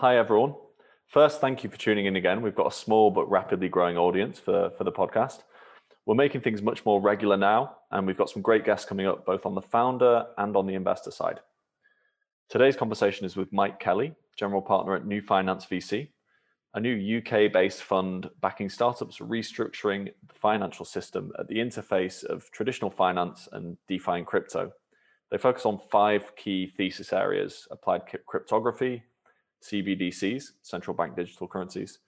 Hi, everyone. First, thank you for tuning in again. We've got a small but rapidly growing audience for, for the podcast. We're making things much more regular now, and we've got some great guests coming up both on the founder and on the investor side. Today's conversation is with Mike Kelly, general partner at New Finance VC, a new UK based fund backing startups restructuring the financial system at the interface of traditional finance and DeFi and crypto. They focus on five key thesis areas applied cryptography, CBDCs, central bank digital currencies,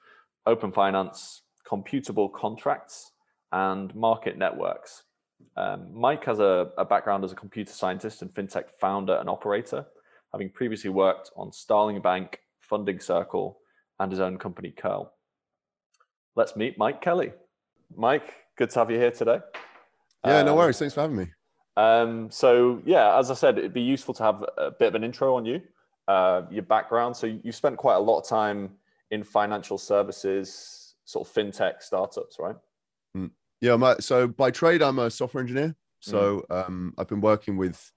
open finance, computable contracts, and market networks. Um, Mike has a, a background as a computer scientist and fintech founder and operator, having previously worked on Starling Bank, Funding Circle, and his own company, Curl. Let's meet Mike Kelly. Mike, good to have you here today. Yeah, um, no worries. Thanks for having me. Um, so, yeah, as I said, it'd be useful to have a bit of an intro on you, uh, your background. So, you spent quite a lot of time in financial services, sort of fintech startups, right? Mm. Yeah, my, so by trade, I'm a software engineer. So, mm. um, I've been working with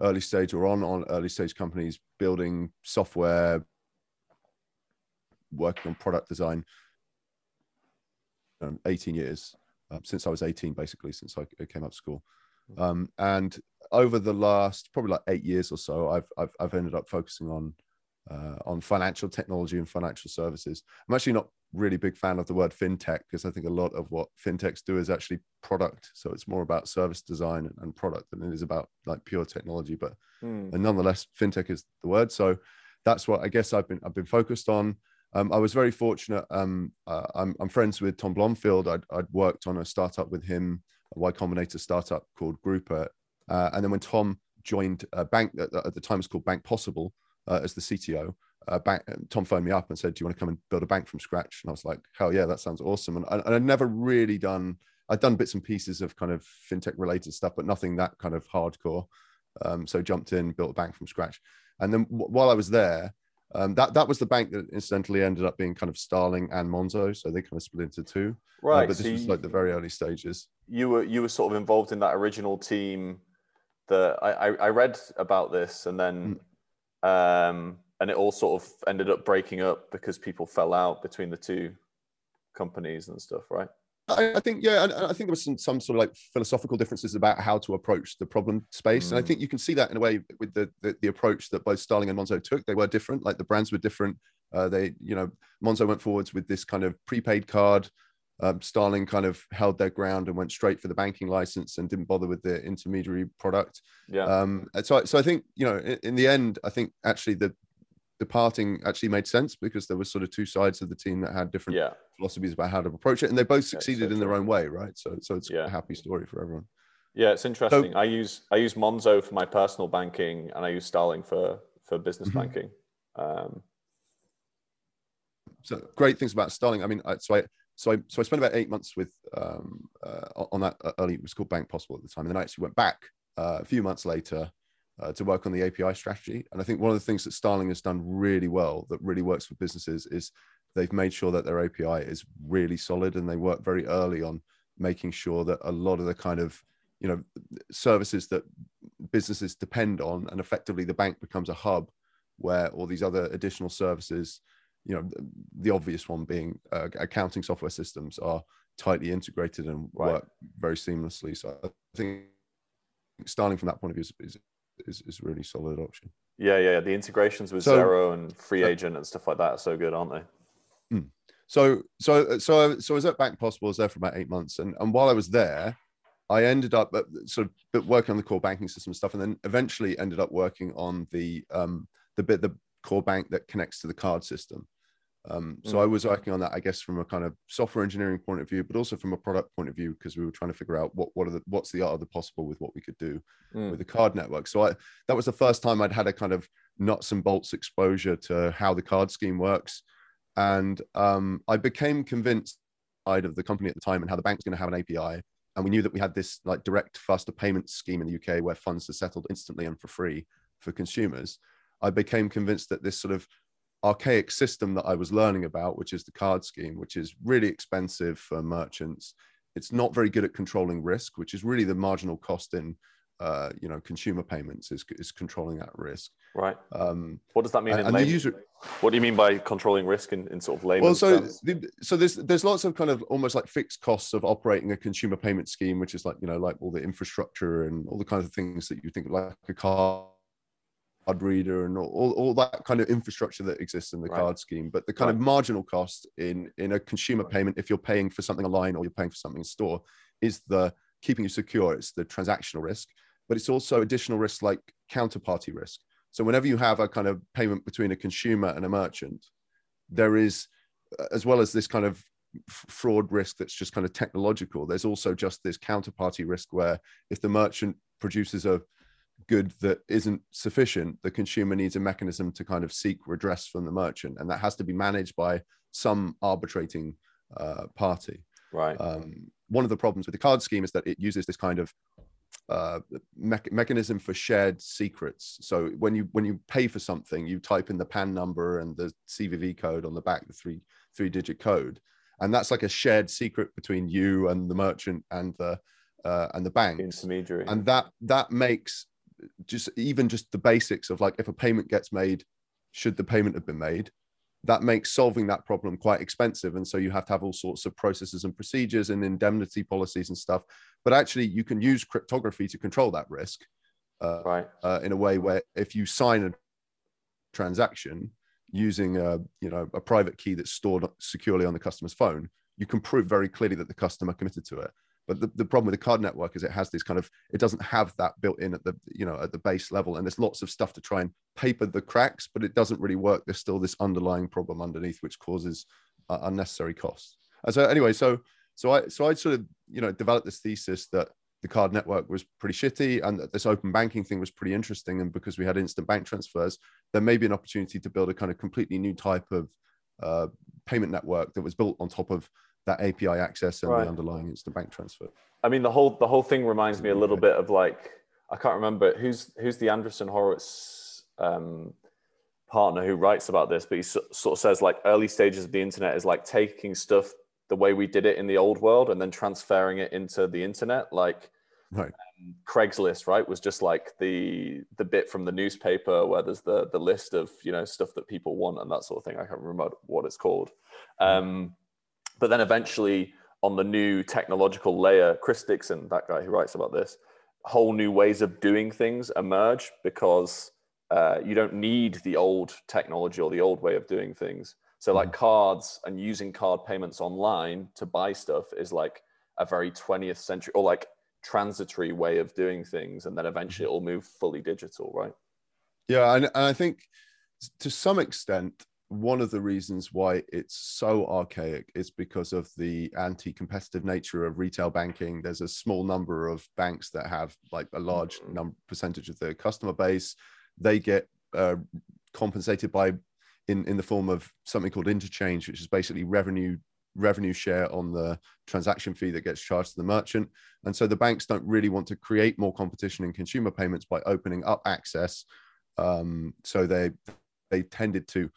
early stage or on on early stage companies building software, working on product design um, 18 years um, since I was 18, basically, since I, I came up school. Mm. Um, and over the last probably like eight years or so, I've, I've, I've ended up focusing on uh, on financial technology and financial services. I'm actually not really big fan of the word fintech because I think a lot of what fintechs do is actually product. So it's more about service design and, and product than it is about like pure technology. But mm. and nonetheless, fintech is the word. So that's what I guess I've been I've been focused on. Um, I was very fortunate. Um, uh, I'm, I'm, friends with Tom Blomfield. I'd, I'd, worked on a startup with him, a Y Combinator startup called Grouper. Uh, and then when Tom joined a bank at, at the time, it was called Bank Possible uh, as the CTO. Uh, bank, Tom phoned me up and said, "Do you want to come and build a bank from scratch?" And I was like, "Hell yeah, that sounds awesome!" And, and I'd never really done. I'd done bits and pieces of kind of fintech related stuff, but nothing that kind of hardcore. Um, so jumped in, built a bank from scratch, and then w- while I was there, um, that that was the bank that incidentally ended up being kind of Starling and Monzo, so they kind of split into two. Uh, right, uh, but this so was like the very early stages. You were you were sort of involved in that original team. That I I, read about this, and then mm. um, and it all sort of ended up breaking up because people fell out between the two companies and stuff, right? I, I, think yeah, I, I think there was some, some sort of like philosophical differences about how to approach the problem space, mm. and I mm. think you can see that in a way with the, the, the approach that both Starling and Monzo took. They were different, like the brands were different. Uh, they, you know, Monzo went forwards with this kind of prepaid card. Um, Starling kind of held their ground and went straight for the banking license and didn't bother with the intermediary product. Yeah. Um, so, so I think you know, in, in the end, I think actually the departing actually made sense because there was sort of two sides of the team that had different yeah. philosophies about how to approach it, and they both succeeded in their own way, right? So, so it's yeah. a happy story for everyone. Yeah, it's interesting. So, I use I use Monzo for my personal banking, and I use Starling for for business mm-hmm. banking. Um, so great things about Starling. I mean, so I so I so I spent about eight months with um, uh, on that early it was called Bank Possible at the time, and then I actually went back uh, a few months later uh, to work on the API strategy. And I think one of the things that Starling has done really well that really works for businesses is they've made sure that their API is really solid and they work very early on making sure that a lot of the kind of you know services that businesses depend on and effectively the bank becomes a hub where all these other additional services you know the obvious one being uh, accounting software systems are tightly integrated and right. work very seamlessly so i think starting from that point of view is, is, is, really solid option. Yeah, yeah, yeah. the integrations with so, Xero and FreeAgent and stuff like that are so good, aren't they? Hmm. So, so, so, so I was at Bank Possible. I was there for about eight months, and and while I was there, I ended up uh, sort of working on the core banking system stuff, and then eventually ended up working on the um the bit the core bank that connects to the card system. Um, so mm. I was working on that, I guess, from a kind of software engineering point of view, but also from a product point of view, because we were trying to figure out what what are the what's the art of the possible with what we could do mm. with the card network. So I that was the first time I'd had a kind of nuts and bolts exposure to how the card scheme works, and um, I became convinced side of the company at the time and how the bank's going to have an API. And we knew that we had this like direct faster payment scheme in the UK where funds are settled instantly and for free for consumers. I became convinced that this sort of archaic system that I was learning about, which is the card scheme, which is really expensive for merchants. It's not very good at controlling risk, which is really the marginal cost in uh, you know consumer payments is is controlling that risk. Right. Um, what does that mean? and, in and the user What do you mean by controlling risk in, in sort of layman's well so the, so there's there's lots of kind of almost like fixed costs of operating a consumer payment scheme which is like you know like all the infrastructure and all the kinds of things that you think like a card reader and all, all that kind of infrastructure that exists in the Right. card scheme but the kind of marginal cost in in a consumer Right. payment if you're paying for something online or you're paying for something in store is the keeping you secure it's the transactional risk but it's also additional risks like counterparty risk so whenever you have a kind of payment between a consumer and a merchant there is uh, as well as this kind of fraud risk that's just kind of technological there's also just this counterparty risk where if the merchant produces a good that isn't sufficient the consumer needs a mechanism to kind of seek redress from the merchant and that has to be managed by some arbitrating uh, party right. um, one of the problems with the card scheme is that it uses this kind of uh, mech- mechanism for shared secrets. So when you when you pay for something, you type in the PAN number and the CVV code on the back, the three three digit code, and that's like a shared secret between you and the merchant and the uh, and the bank. Intermediary. And that that makes just even just the basics of like if a payment gets made, should the payment have been made? that makes solving that problem quite expensive and so you have to have all sorts of processes and procedures and indemnity policies and stuff but actually you can use cryptography to control that risk uh, right. uh, in a way where if you sign a transaction using a you know a private key that's stored securely on the customer's phone you can prove very clearly that the customer committed to it but the, the problem with the card network is it has this kind of it doesn't have that built in at the you know at the base level. And there's lots of stuff to try and paper the cracks but it doesn't really work. There's still this underlying problem underneath which causes uh, unnecessary costs. And so anyway so so i so i sort of you know developed this thesis that the card network was pretty shitty and that this open banking thing was pretty interesting. And because we had instant bank transfers there may be an opportunity to build a kind of completely new type of uh, payment network that was built on top of that API access and Right. the underlying instant bank transfer. I mean, the whole the whole thing reminds me a little bit of like I can't remember who's who's the Andreessen Horowitz um, partner who writes about this, but he so- sort of says like early stages of the internet is like taking stuff the way we did it in the old world and then transferring it into the internet. Like Right. um, Craigslist, right, was just like the the bit from the newspaper where there's the the list of you know stuff that people want and that sort of thing. I can't remember what it's called. Um, but then eventually on the new technological layer, Chris Dixon, that guy who writes about this, whole new ways of doing things emerge because uh, you don't need the old technology or the old way of doing things. So like cards and using card payments online to buy stuff is like a very 20th century or like transitory way of doing things. And then eventually it'll move fully digital, right? Yeah, and, and I think to some extent, one of the reasons why it's so archaic is because of the anti-competitive nature of retail banking. There's a small number of banks that have like a large Mhm. number percentage of their customer base. They get uh, compensated by in in the form of something called interchange, which is basically revenue revenue share on the transaction fee that gets charged to the merchant. And so the banks don't really want to create more competition in consumer payments by opening up access. Um, so they they tended to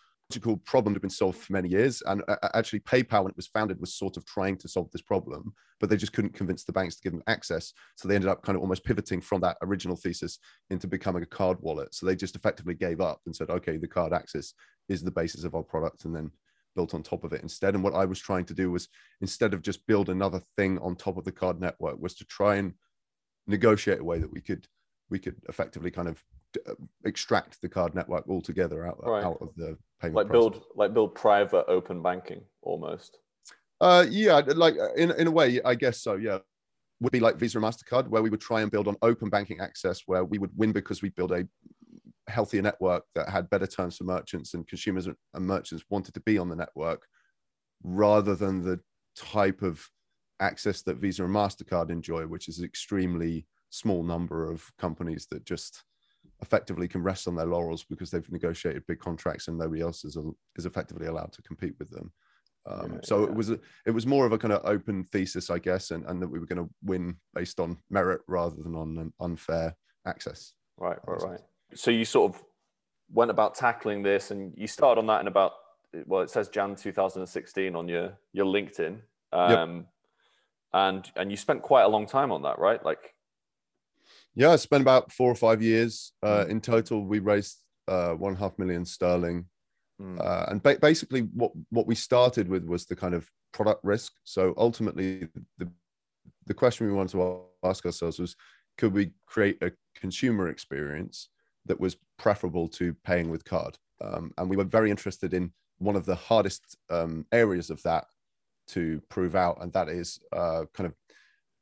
problem had been solved for many years and uh, actually paypal when it was founded was sort of trying to solve this problem but they just couldn't convince the banks to give them access. So they ended up kind of almost pivoting from that original thesis into becoming a card wallet. So they just effectively gave up and said okay the card access is the basis of our product and then built on top of it instead. And what i was trying to do was instead of just build another thing on top of the card network was to try and negotiate a way that we could we could effectively kind of uh, extract the card network altogether out, Right. out of the payment Like process. build like build private open banking almost. Uh, yeah, like uh, in in a way, I guess so. Yeah, would be like Visa and Mastercard, where we would try and build on open banking access, where we would win because we build a healthier network that had better terms for merchants and consumers and merchants wanted to be on the network, rather than the type of access that Visa and Mastercard enjoy, which is an extremely small number of companies that just effectively can rest on their laurels because they've negotiated big contracts and nobody else is, is effectively allowed to compete with them. Um, so yeah. it was a, it was more of a kind of open thesis, I guess, and, and that we were going to win based on merit rather than on an unfair access. Right, right, right. So you sort of went about tackling this, and you started on that in about well, it says Jan 2016 on your your LinkedIn, um, and and you spent quite a long time on that, right? Like, Yeah, I spent about four or five years. Uh, in total, we raised uh, one and a half million sterling. Mm. Uh, and ba- basically, what, what we started with was the kind of product risk. So ultimately, the, the question we wanted to ask ourselves was could we create a consumer experience that was preferable to paying with card? Um, and we were very interested in one of the hardest um, areas of that to prove out, and that is uh, kind of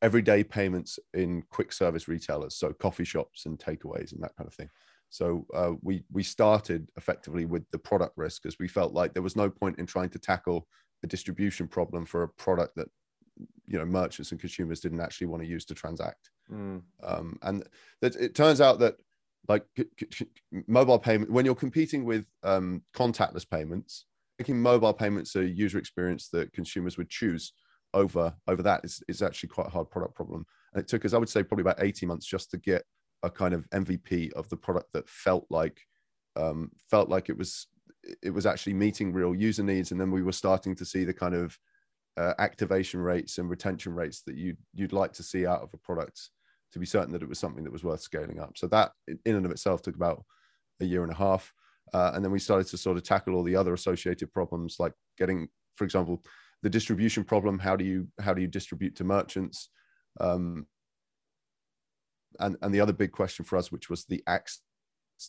everyday payments in quick service retailers, so coffee shops and takeaways and that kind of thing. So uh, we we started effectively with the product risk because we felt like there was no point in trying to tackle the distribution problem for a product that you know merchants and consumers didn't actually want to use to transact. Mm. Um, and that it turns out that like mobile payment when you're competing with um, contactless payments, making mobile payments a user experience that consumers would choose over over that is, is actually quite a hard product problem. And it took us, I would say, probably about 18 months just to get a kind of MVP of the product that felt like um, felt like it was it was actually meeting real user needs. And then we were starting to see the kind of uh, activation rates and retention rates that you you'd like to see out of a product to be certain that it was something that was worth scaling up. So that in and of itself took about a year and a half. Uh, and then we started to sort of tackle all the other associated problems, like getting, for example, the distribution problem. How do you how do you distribute to merchants? Um, and and the other big question for us, which was the access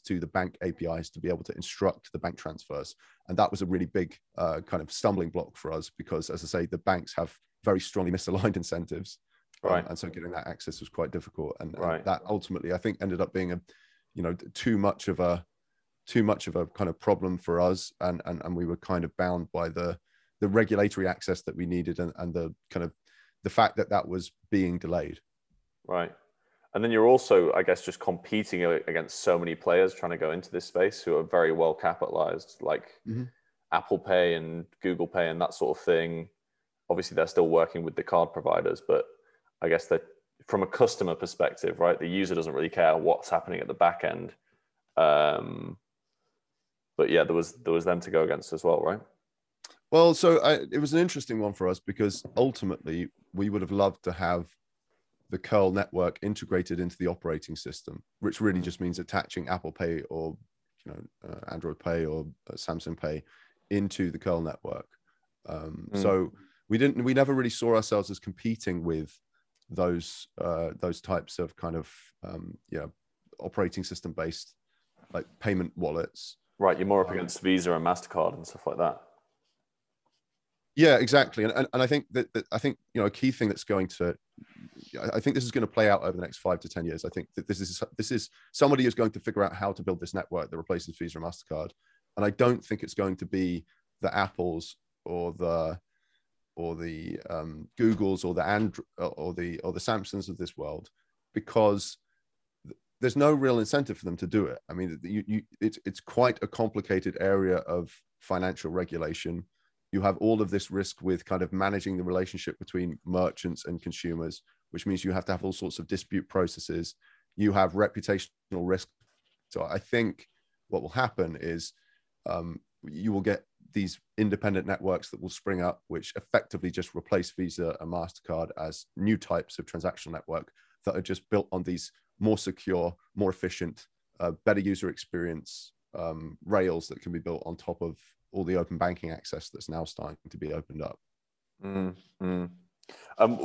to the bank APIs to be able to instruct the bank transfers, and that was a really big uh, kind of stumbling block for us because, as I say, the banks have very strongly misaligned incentives, um, right? Um, and so getting that access was quite difficult, and, right. and that ultimately, I think, ended up being a, you know, too much of a too much of a kind of problem for us and, and and we were kind of bound by the the regulatory access that we needed and, and the kind of the fact that that was being delayed right and then you're also i guess just competing against so many players trying to go into this space who are very well capitalized like mm-hmm. apple pay and google pay and that sort of thing obviously they're still working with the card providers but i guess that from a customer perspective right the user doesn't really care what's happening at the back end um, but yeah, there was there was them to go against as well, right? Well, so I, it was an interesting one for us because ultimately we would have loved to have the curl network integrated into the operating system, which really mm. just means attaching Apple Pay or you know uh, Android Pay or uh, Samsung Pay into the curl network. Um, mm. So we didn't, we never really saw ourselves as competing with those uh, those types of kind of um, yeah operating system based like payment wallets Right, you're more up um, against Visa and Mastercard and stuff like that. Yeah, exactly, and and, and I think that, that I think you know a key thing that's going to, I think this is going to play out over the next five to ten years. I think that this is this is somebody is going to figure out how to build this network that replaces Visa and Mastercard, and I don't think it's going to be the Apples or the or the um, Googles or the and or the or the Samsungs of this world, because there's no real incentive for them to do it. I mean, you, you, it's it's quite a complicated area of financial regulation. You have all of this risk with kind of managing the relationship between merchants and consumers, which means you have to have all sorts of dispute processes. You have reputational risk. So I think what will happen is um, you will get these independent networks that will spring up, which effectively just replace Visa and Mastercard as new types of transactional network that are just built on these more secure, more efficient, uh, better user experience um, rails that can be built on top of all the open banking access that's now starting to be opened up. Mm-hmm. Um,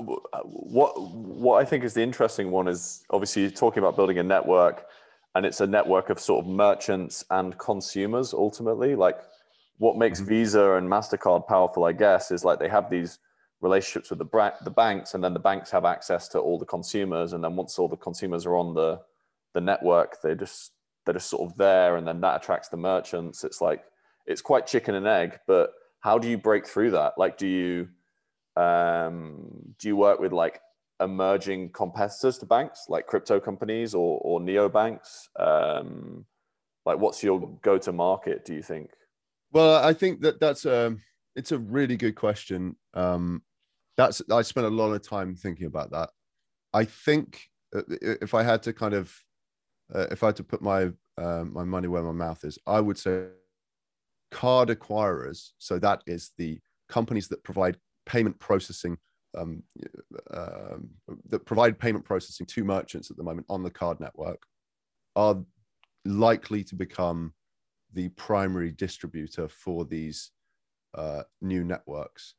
what what I think is the interesting one is obviously you're talking about building a network, and it's a network of sort of merchants and consumers ultimately. Like what makes mm-hmm. Visa and Mastercard powerful, I guess, is like they have these relationships with the, bra- the banks and then the banks have access to all the consumers and then once all the consumers are on the the network they just they're just sort of there and then that attracts the merchants it's like it's quite chicken and egg but how do you break through that? Like do you um, do you work with like emerging competitors to banks like crypto companies or, or neobanks? Um, like what's your go-to market do you think? Well i think that that's a it's a really good question. Um, that's I spent a lot of time thinking about that. I think uh, if I had to kind of uh, if I had to put my uh, my money where my mouth is, I would say card acquirers. So that is the companies that provide payment processing um, um, that provide payment processing to merchants at the moment on the card network are likely to become the primary distributor for these uh, new networks.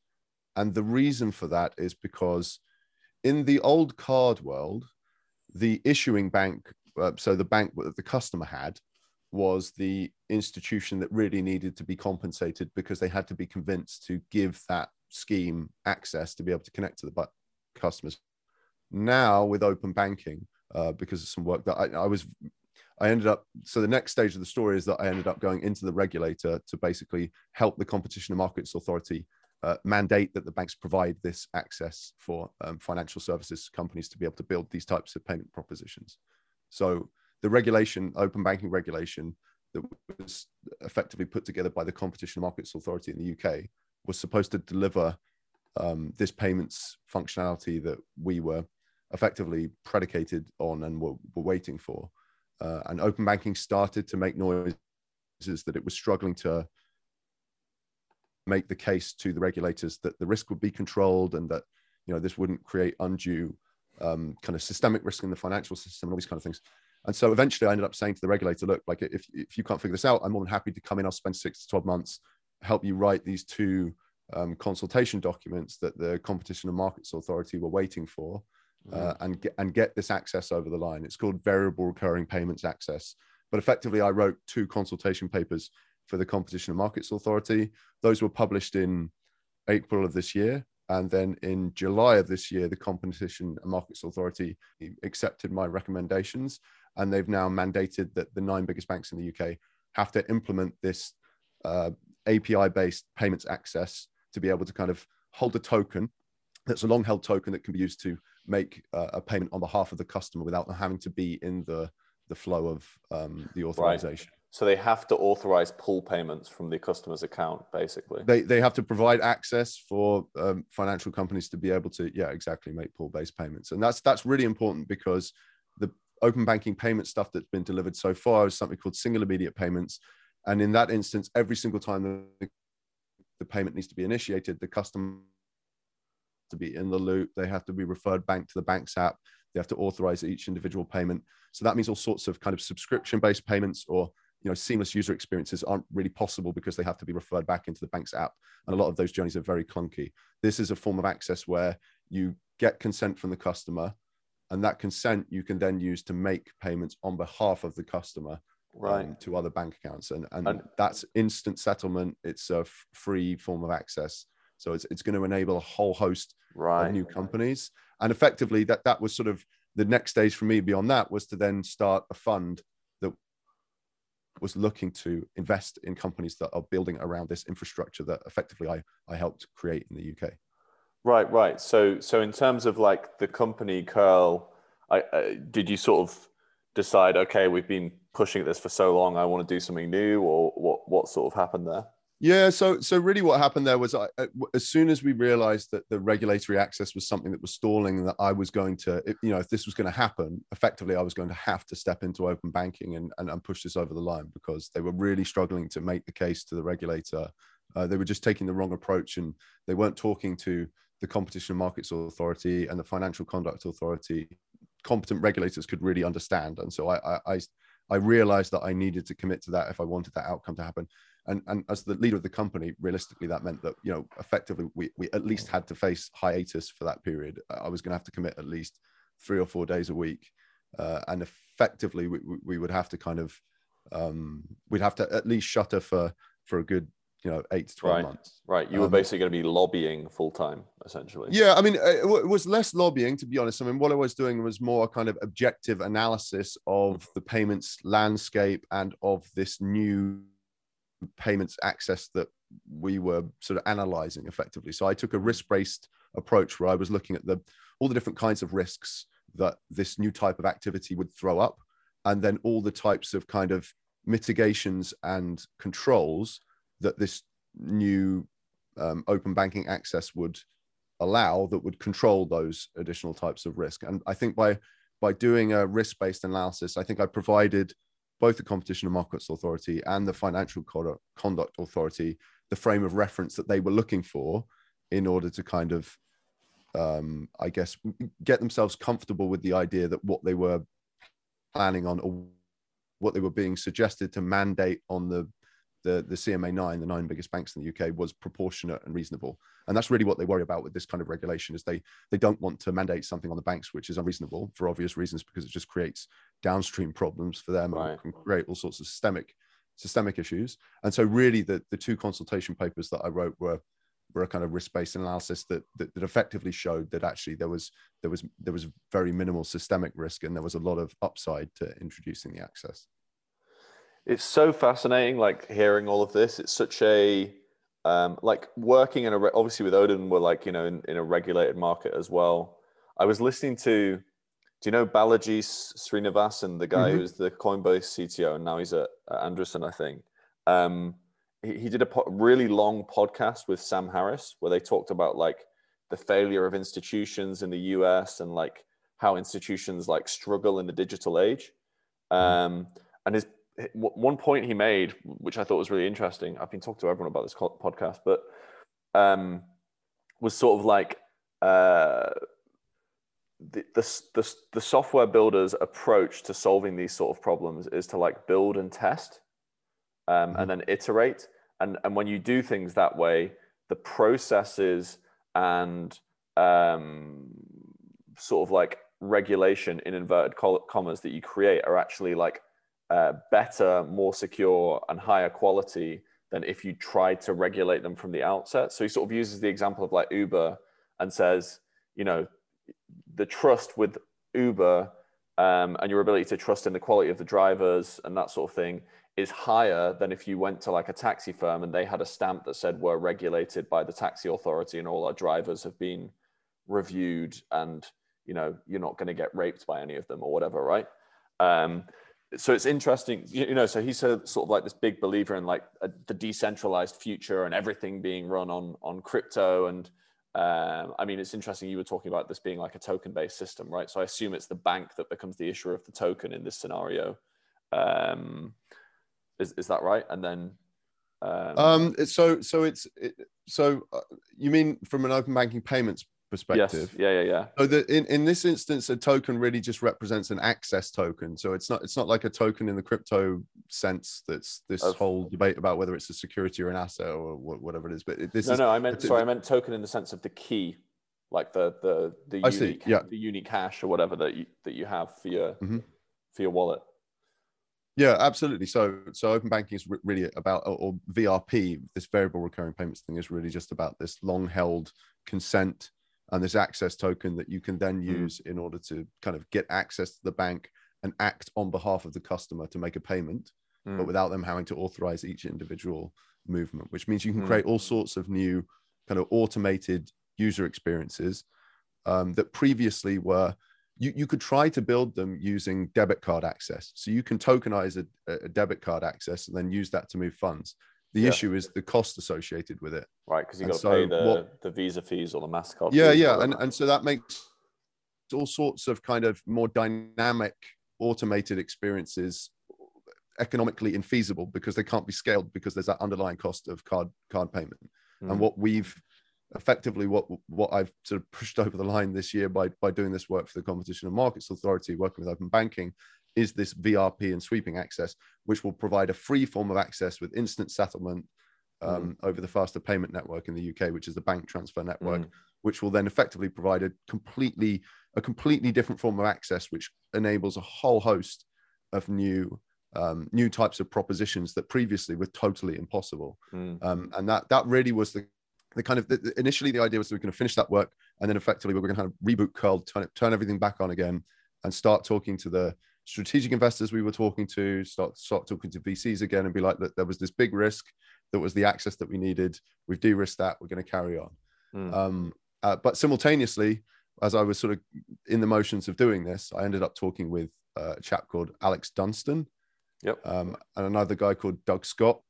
And the reason for that is because in the old card world, the issuing bank, uh, so the bank that the customer had, was the institution that really needed to be compensated because they had to be convinced to give that scheme access to be able to connect to the customers. Now, with open banking, uh, because of some work that I, I was I ended up, so the next stage of the story is that I ended up going into the regulator to basically help the Competition and Markets Authority uh, mandate that the banks provide this access for um, financial services companies to be able to build these types of payment propositions. So the regulation, open banking regulation that was effectively put together by the Competition Markets Authority in the UK was supposed to deliver um, this payments functionality that we were effectively predicated on and were, were waiting for. Uh, and open banking started to make noises that it was struggling to make the case to the regulators that the risk would be controlled and that you know this wouldn't create undue um, kind of systemic risk in the financial system and all these kind of things. And so eventually I ended up saying to the regulator, look, like if, if you can't figure this out, I'm more than happy to come in. I'll spend six to 12 months, help you write these two um, consultation documents that the Competition and Markets Authority were waiting for uh, mm-hmm. and, get, and get this access over the line. It's called Variable Recurring Payments Access. But effectively, I wrote two consultation papers for the Competition and Markets Authority. Those were published in April of this year. And then in July of this year, the Competition and Markets Authority accepted my recommendations. And they've now mandated that the nine biggest banks in the UK have to implement this uh, API based payments access to be able to kind of hold a token that's a long held token that can be used to make uh, a payment on behalf of the customer without having to be in the the flow of um, the authorization. Right. So they have to authorize pull payments from the customer's account, basically. They they have to provide access for um, financial companies to be able to, yeah, exactly, make pull based payments, and that's that's really important because open banking payment stuff that's been delivered so far is something called single immediate payments, and in that instance, every single time the, the payment needs to be initiated, the customer to be in the loop. They have to be referred back to the bank's app. They have to authorize each individual payment. So that means all sorts of kind of subscription based payments or you know seamless user experiences aren't really possible because they have to be referred back into the bank's app and a lot of those journeys are very clunky this is a form of access where you get consent from the customer and that consent you can then use to make payments on behalf of the customer right um, to other bank accounts and, and, and that's instant settlement it's a f- free form of access so it's, it's going to enable a whole host right. of new companies. And effectively, that that was sort of the next stage for me beyond that was to then start a fund that was looking to invest in companies that are building around this infrastructure that effectively I, I helped create in the UK. Right, right. So so in terms of like the company Curl, I, uh, did you sort of decide, okay, we've been pushing this for so long, I want to do something new, or what what sort of happened there? Yeah, so so really, what happened there was, I, as soon as we realised that the regulatory access was something that was stalling, that I was going to, you know, if this was going to happen, effectively, I was going to have to step into open banking and, and, and push this over the line because they were really struggling to make the case to the regulator. Uh, they were just taking the wrong approach, and they weren't talking to the Competition and Markets Authority and the Financial Conduct Authority. Competent regulators could really understand, and so I, I, I realised that I needed to commit to that if I wanted that outcome to happen. And and as the leader of the company realistically that meant that you know effectively we, we at least had to face hiatus for that period. I was going to have to commit at least three or four days a week. Uh, and effectively we, we would have to kind of um, we'd have to at least shutter for for a good you know eight to 12 right. months. Right. You were um, basically going to be lobbying full time essentially. Yeah i mean uh, it, it, was less lobbying to be honest. I mean what i was doing was more kind of objective analysis of mm-hmm. the payments landscape and of this new payments access that we were sort of analyzing effectively. So I took a mm-hmm. risk-based approach where I was looking at the all the different kinds of risks that this new type of activity would throw up, and then all the types of kind of mitigations and controls that this new um, open banking access would allow that would control those additional types of risk. And I think by by doing a risk-based analysis, I think I provided both the Competition and Markets Authority and the Financial Conduct Authority the frame of reference that they were looking for in order to kind of um, I guess, get themselves comfortable with the idea that what they were planning on or what they were being suggested to mandate on the the, the CMA nine, the nine biggest banks in the UK, was proportionate and reasonable. And that's really what they worry about with this kind of regulation is they they don't want to mandate something on the banks which is unreasonable for obvious reasons because it just creates downstream problems for them right. and can create all sorts of systemic systemic issues. And so really the, the two consultation papers that I wrote were were a kind of risk-based analysis that, that, that effectively showed that actually there was there was there was very minimal systemic risk and there was a lot of upside to introducing the access it's so fascinating like hearing all of this it's such a um, like working in a obviously with odin we're like you know in, in a regulated market as well i was listening to do you know balaji srinivasan the guy mm-hmm. who's the coinbase cto and now he's at, at andreessen i think um, he, he did a po- really long podcast with sam harris where they talked about like the failure of institutions in the us and like how institutions like struggle in the digital age mm-hmm. um, and his one point he made, which I thought was really interesting. I've been talking to everyone about this podcast, but um, was sort of like uh, the, the, the the software builder's approach to solving these sort of problems is to like build and test, um, mm-hmm. and then iterate. And and when you do things that way, the processes and um, sort of like regulation in inverted commas that you create are actually like uh, better, more secure, and higher quality than if you tried to regulate them from the outset. So he sort of uses the example of like Uber and says, you know, the trust with Uber um, and your ability to trust in the quality of the drivers and that sort of thing is higher than if you went to like a taxi firm and they had a stamp that said we're regulated by the taxi authority and all our drivers have been reviewed and you know you're not going to get raped by any of them or whatever right um, so it's interesting, you know. So he's a, sort of like this big believer in like a, the decentralized future and everything being run on on crypto. And um, I mean, it's interesting. You were talking about this being like a token based system, right? So I assume it's the bank that becomes the issuer of the token in this scenario. Um, is is that right? And then um, um so so it's it, so uh, you mean from an open banking payments perspective. Yes. Yeah, yeah, yeah. So the, in, in this instance, a token really just represents an access token. So it's not it's not like a token in the crypto sense. That's this of, whole debate about whether it's a security or an asset or whatever it is. But this no, is, no. I meant sorry. I meant token in the sense of the key, like the the the I unique see, yeah. the unique hash or whatever that you that you have for your mm-hmm. for your wallet. Yeah, absolutely. So, so open banking is really about, or VRP, this variable recurring payments thing is really just about this long held consent and this access token that you can then hmm. use mm. in order to kind of get access to the bank and act on behalf of the customer to make a payment mm. but without them having to authorize each individual movement which means you can mm. create all sorts of new kind of automated user experiences um, that previously were you, you could try to build them using debit card access so you can tokenize a, a debit card access and then use that to move funds the yeah. issue is the cost associated with it. Right, because you got to so pay the, what, the Visa fees or the Mastercard. Yeah, yeah, and and so that makes all sorts of kind of more dynamic, automated experiences economically infeasible because they can't be scaled because there's that underlying cost of card card payment. Mm. And what we've effectively what what I've sort of pushed over the line this year by by doing this work for the Competition and Markets Authority, working with open banking, is this VRP and sweeping access, which will provide a free form of access with instant settlement um, mm. over the faster payment network in the UK, which is the bank transfer network, mm. which will then effectively provide a completely a completely different form of access, which enables a whole host of new um, new types of propositions that previously were totally impossible. Mm. Um, and that that really was the the kind of the, initially the idea was that we are going to finish that work and then effectively we are going to kind of reboot curl turn it, turn everything back on again and start talking to the strategic investors we were talking to start start talking to VCs again and be like, that there was this big risk that was the access that we needed. We've de-risked that. We're going to carry on. Mm. Um, uh, but simultaneously, as I was sort of in the motions of doing this, I ended up talking with uh, a chap called Alex Dunstan, yep, um, and another guy called Doug Scott.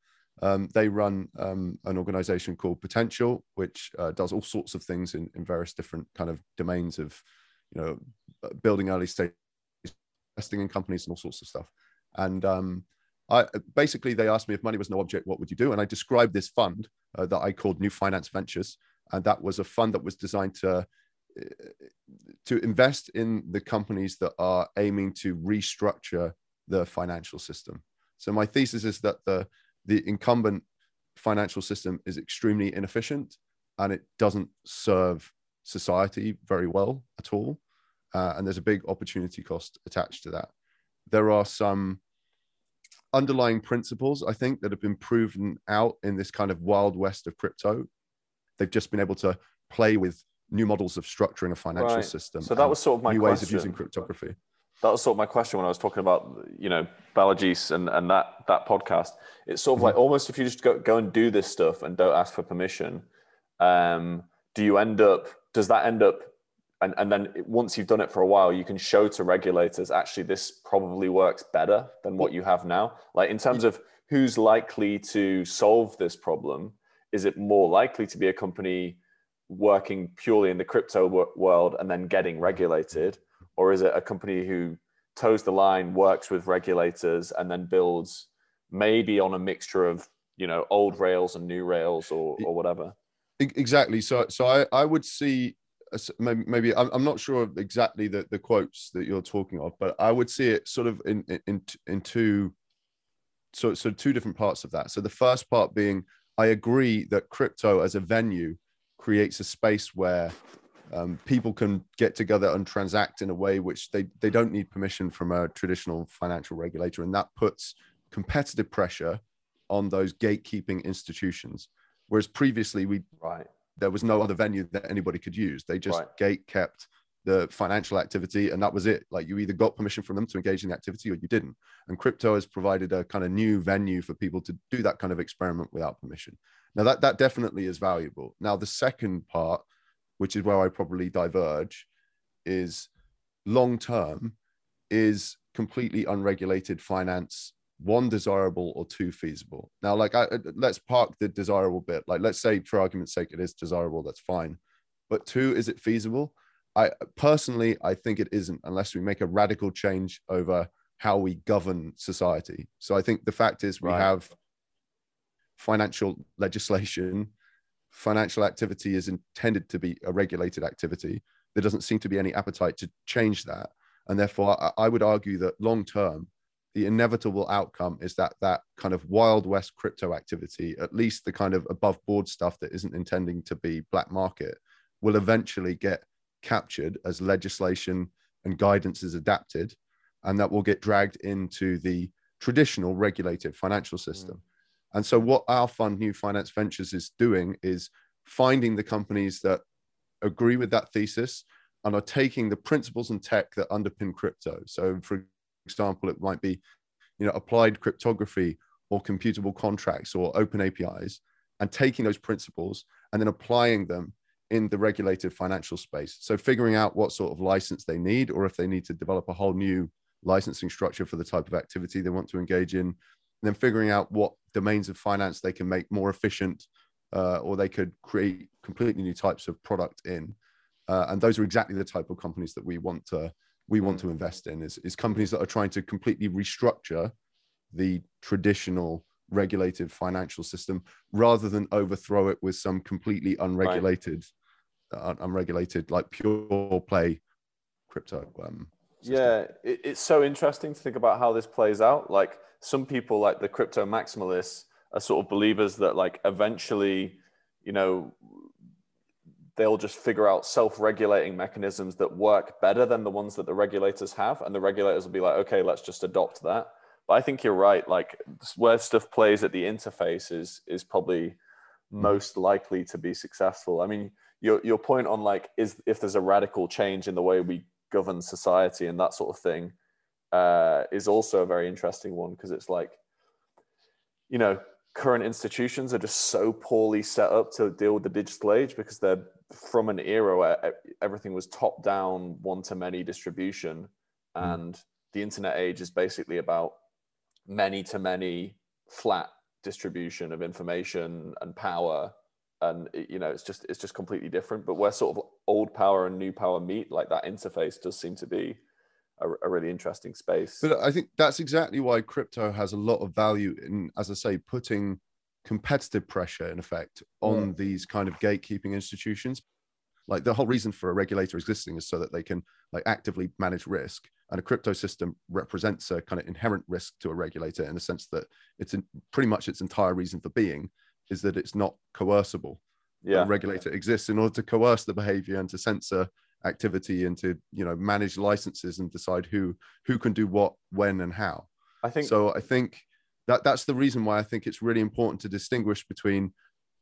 Um, they run um, an organization called Potential, which uh, does all sorts of things in, in various different kind of domains of, you know, building early stage investing in companies and all sorts of stuff. And um, I basically they asked me if money was no object, what would you do? And I described this fund uh, that I called New Finance Ventures, and that was a fund that was designed to to invest in the companies that are aiming to restructure the financial system. So my thesis is that the the incumbent financial system is extremely inefficient and it doesn't serve society very well at all. Uh, and there's a big opportunity cost attached to that. There are some underlying principles, I think, that have been proven out in this kind of wild west of crypto. They've just been able to play with new models of structuring a financial right. system. So that was sort of my new question. ways of using cryptography. That was sort of my question when I was talking about, you know, Balaji's and, and that that podcast. It's sort of mm-hmm. like almost if you just go, go and do this stuff and don't ask for permission, um, do you end up, does that end up, and, and then once you've done it for a while, you can show to regulators, actually, this probably works better than what you have now? Like in terms of who's likely to solve this problem, is it more likely to be a company working purely in the crypto world and then getting regulated? Or is it a company who toes the line, works with regulators, and then builds maybe on a mixture of you know old rails and new rails or, or whatever? Exactly. So, so I, I would see uh, maybe, maybe I'm, I'm not sure exactly the, the quotes that you're talking of, but I would see it sort of in in in two so so two different parts of that. So the first part being I agree that crypto as a venue creates a space where um, people can get together and transact in a way which they, they don't need permission from a traditional financial regulator. And that puts competitive pressure on those gatekeeping institutions. Whereas previously we right there was no other venue that anybody could use. They just right. gate kept the financial activity and that was it. Like you either got permission from them to engage in the activity or you didn't. And crypto has provided a kind of new venue for people to do that kind of experiment without permission. Now that that definitely is valuable. Now the second part which is where I probably diverge, is long term, is completely unregulated finance one desirable or two feasible. Now like I, let's park the desirable bit. Like let's say for argument's sake it is desirable that's fine. But two is it feasible? I personally i think it isn't unless we make a radical change over how we govern society. So i think the fact is we right. have financial legislation financial activity is intended to be a regulated activity. There doesn't seem to be any appetite to change that. And therefore, I would argue that long term, the inevitable outcome is that that kind of wild west crypto activity, at least the kind of above board stuff that isn't intending to be black market, will eventually get captured as legislation and guidance is adapted. And that will get dragged into the traditional regulated financial system. Mm. And so, what our fund, New Finance Ventures, is doing is finding the companies that agree with that thesis and are taking the principles and tech that underpin crypto. So, for example, it might be, you know, applied cryptography or computable contracts or open APIs, and taking those principles and then applying them in the regulated financial space. So, figuring out what sort of license they need, or if they need to develop a whole new licensing structure for the type of activity they want to engage in, then figuring out what domains of finance they can make more efficient uh, or they could create completely new types of product in uh, and those are exactly the type of companies that we want to we want to invest in is, is companies that are trying to completely restructure the traditional regulated financial system rather than overthrow it with some completely unregulated right. uh, unregulated like pure play crypto um, yeah it, it's so interesting to think about how this plays out. Like some people like the crypto maximalists are sort of believers that like eventually, you know, they'll just figure out self-regulating mechanisms that work better than the ones that the regulators have and the regulators will be like okay let's just adopt that. But i think you're right. Like where stuff plays at the interface is is probably hmm. most likely to be successful. I mean your your point on like is if there's a radical change in the way we govern society and that sort of thing uh, is also a very interesting one because it's like, you know, current institutions are just so poorly set up to deal with the digital age because they're from an era where everything was top down, one to many distribution. Mm. And the internet age is basically about many to many flat distribution of information and power and you know it's just it's just completely different but where sort of old power and new power meet like that interface does seem to be a, a, really interesting space. But I think that's exactly why crypto has a lot of value in, as I say, putting competitive pressure in effect on hmm. these kind of gatekeeping institutions. like the whole reason for a regulator existing is so that they can like actively manage risk and a crypto system represents a kind of inherent risk to a regulator in the sense that it's in, pretty much its entire reason for being is that it's not coercible. Yeah. a regulator exists in order to coerce the behavior and to censor activity and to you know manage licenses and decide who who can do what when and how. I think so i think that that's the reason why i think it's really important to distinguish between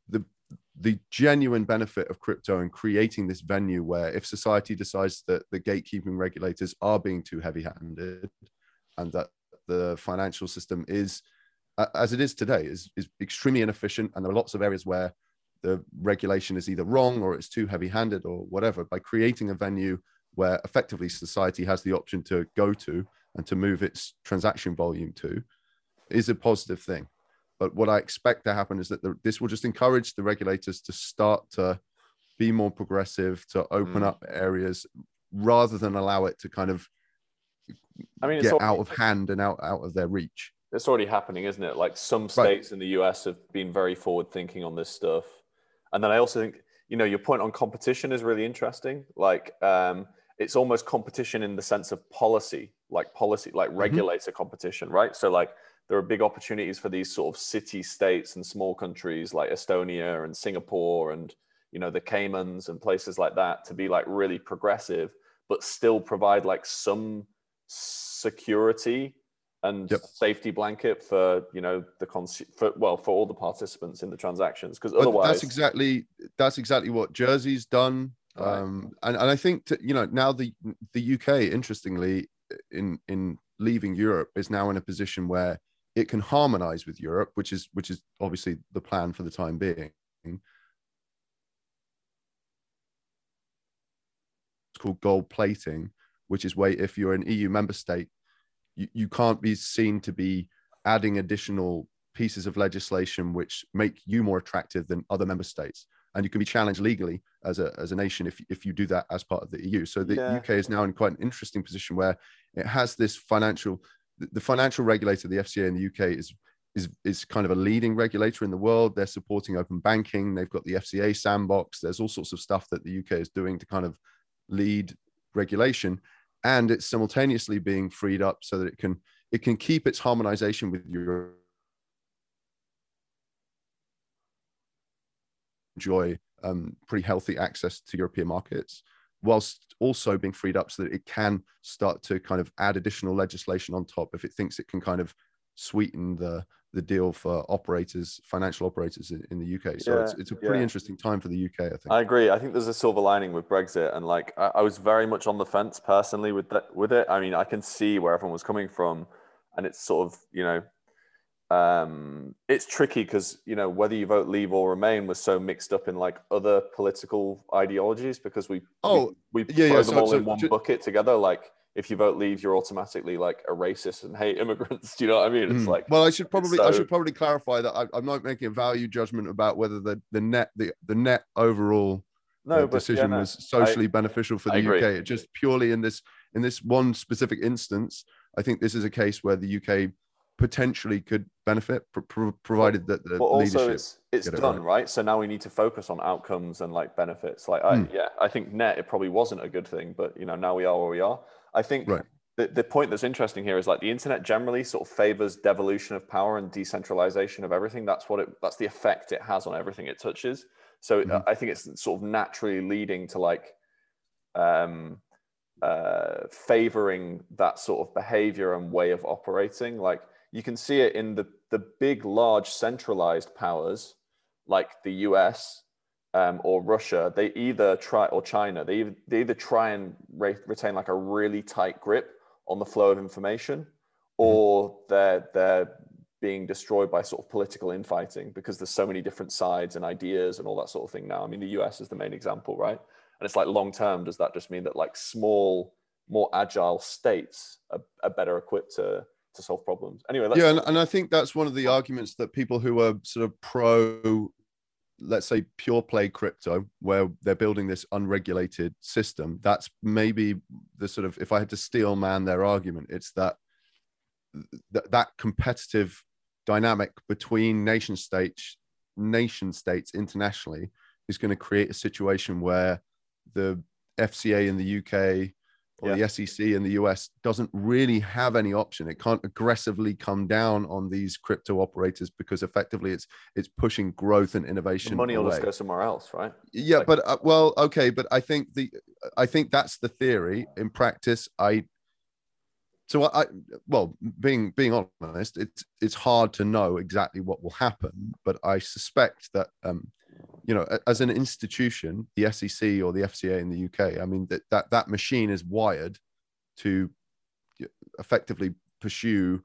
the the genuine benefit of crypto and creating this venue where if society decides that the gatekeeping regulators are being too heavy-handed and that the financial system is as it is today is, is extremely inefficient and there are lots of areas where the regulation is either wrong or it's too heavy-handed or whatever by creating a venue where effectively society has the option to go to and to move its transaction volume to is a positive thing but what I expect to happen is that the, this will just encourage the regulators to start to be more progressive, to open Mm. up areas rather than allow it to kind of i mean it's get out of hand and out, out of their reach. It's already happening isn't it? Like some states in the us have been very forward thinking on this stuff. And then i also think you know your point on competition is really interesting. Like um it's almost competition in the sense of policy like policy like Mm-hmm. regulator competition right? So like there are big opportunities for these sort of city states and small countries like estonia and singapore and you know the caymans and places like that to be like really progressive but still provide like some security and Yep. safety blanket for you know the cons- for well for all the participants in the transactions because But otherwise that's exactly that's exactly what Jersey's done. Right. Um, and, and I think to, you know now the the UK interestingly in in leaving Europe is now in a position where it can harmonize with Europe, which is which is obviously the plan for the time being. It's called gold plating, which is where if you're an EU member state, you, you can't be seen to be adding additional pieces of legislation which make you more attractive than other member states. And you can be challenged legally as a, as a nation if, if you do that as part of the EU. So the Yeah. UK is now in quite an interesting position where it has this financial, the- the financial regulator, the FCA in the UK is is is kind of a leading regulator in the world. They're supporting open banking. They've got the FCA sandbox. There's all sorts of stuff that the UK is doing to kind of lead regulation, and it's simultaneously being freed up so that it can it can keep its harmonization with Europe. Enjoy um, pretty healthy access to European markets, whilst also being freed up so that it can start to kind of add additional legislation on top if it thinks it can kind of sweeten the the deal for operators, financial operators in, the UK. So it's, Yeah, it's a pretty yeah. interesting time for the UK, I think. I agree. I think there's a silver lining with Brexit, and like I, I was very much on the fence personally with that. With it, I mean, I can see where everyone was coming from, and it's sort of you know, um, it's tricky because you know whether you vote Leave or Remain was so mixed up in like other political ideologies because we Oh, we, we yeah, throw yeah, them so- all so in one bucket together. Like if you vote Leave, you're automatically like a racist and hate immigrants. Do you know what I mean? It's Mm. like well, I should probably I should probably clarify that I, I'm not making a value judgment about whether the the net the, the net overall no, uh, but yeah, decision no, was socially beneficial for the. UK. It just purely in this in this one specific instance, I think this is a case where the UK potentially could benefit, pr- pr- provided that the but also leadership. it's it's get it done right. right. so now we need to focus on outcomes and like benefits like I, Hmm. yeah i think net it probably wasn't a good thing but you know now we are where we are i think Right. the, the point that's interesting here is like the internet generally sort of favors devolution of power and decentralization of everything that's what it that's the effect it has on everything it touches so Mhm. i think it's sort of naturally leading to like um uh favoring that sort of behavior and way of operating like you can see it in the the big large centralized powers like the us um, or russia they either try or china they, either- they either try and re- retain like a really tight grip on the flow of information or they're they're being destroyed by sort of political infighting because there's so many different sides and ideas and all that sort of thing now. I mean the us is the main example right? And it's like long term does that just mean that like small more agile states are, are better equipped to to solve problems? Anyway yeah, and, and I think that's one of the arguments that people who are sort of pro, let's say, pure play crypto, where they're building this unregulated system, that's maybe the sort of, if I had to steel man their argument, it's that that, that competitive dynamic between nation states, nation states internationally is going to create a situation where the FCA in the UK or Yeah. the SEC in the US doesn't really have any option. It can't aggressively come down on these crypto operators because effectively it's it's pushing growth and The innovation. money will just go somewhere else, right? Yeah, Like- but uh, well, okay, but I think the I think that's the theory. In practice, I so I, I well, being being honest, it's it's hard to know exactly what will happen, but I suspect that um, you know, as an institution, the SEC or the FCA in the UK, I mean that that that machine is wired to effectively pursue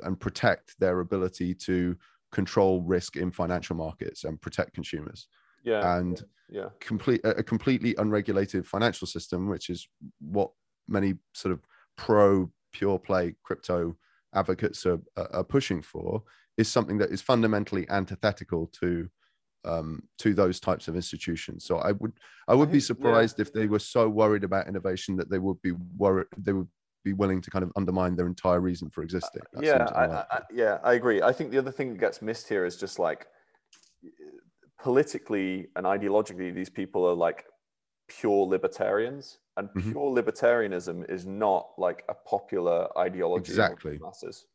and protect their ability to control risk in financial markets and protect consumers Yeah. and yeah. complete a completely unregulated financial system, which is what many sort of pro pure play crypto advocates are are pushing for, is something that is fundamentally antithetical to um, to those types of institutions. So I would I would be think- yeah. surprised if they were so worried about innovation that they would be worried they would be willing to kind of undermine their entire reason for existing. That yeah, I. I, I- yeah, I agree. I think the other thing that gets missed here is just like politically and ideologically, these people are like pure libertarians, and Mhm. pure libertarianism is not like a popular ideology Exactly. masses.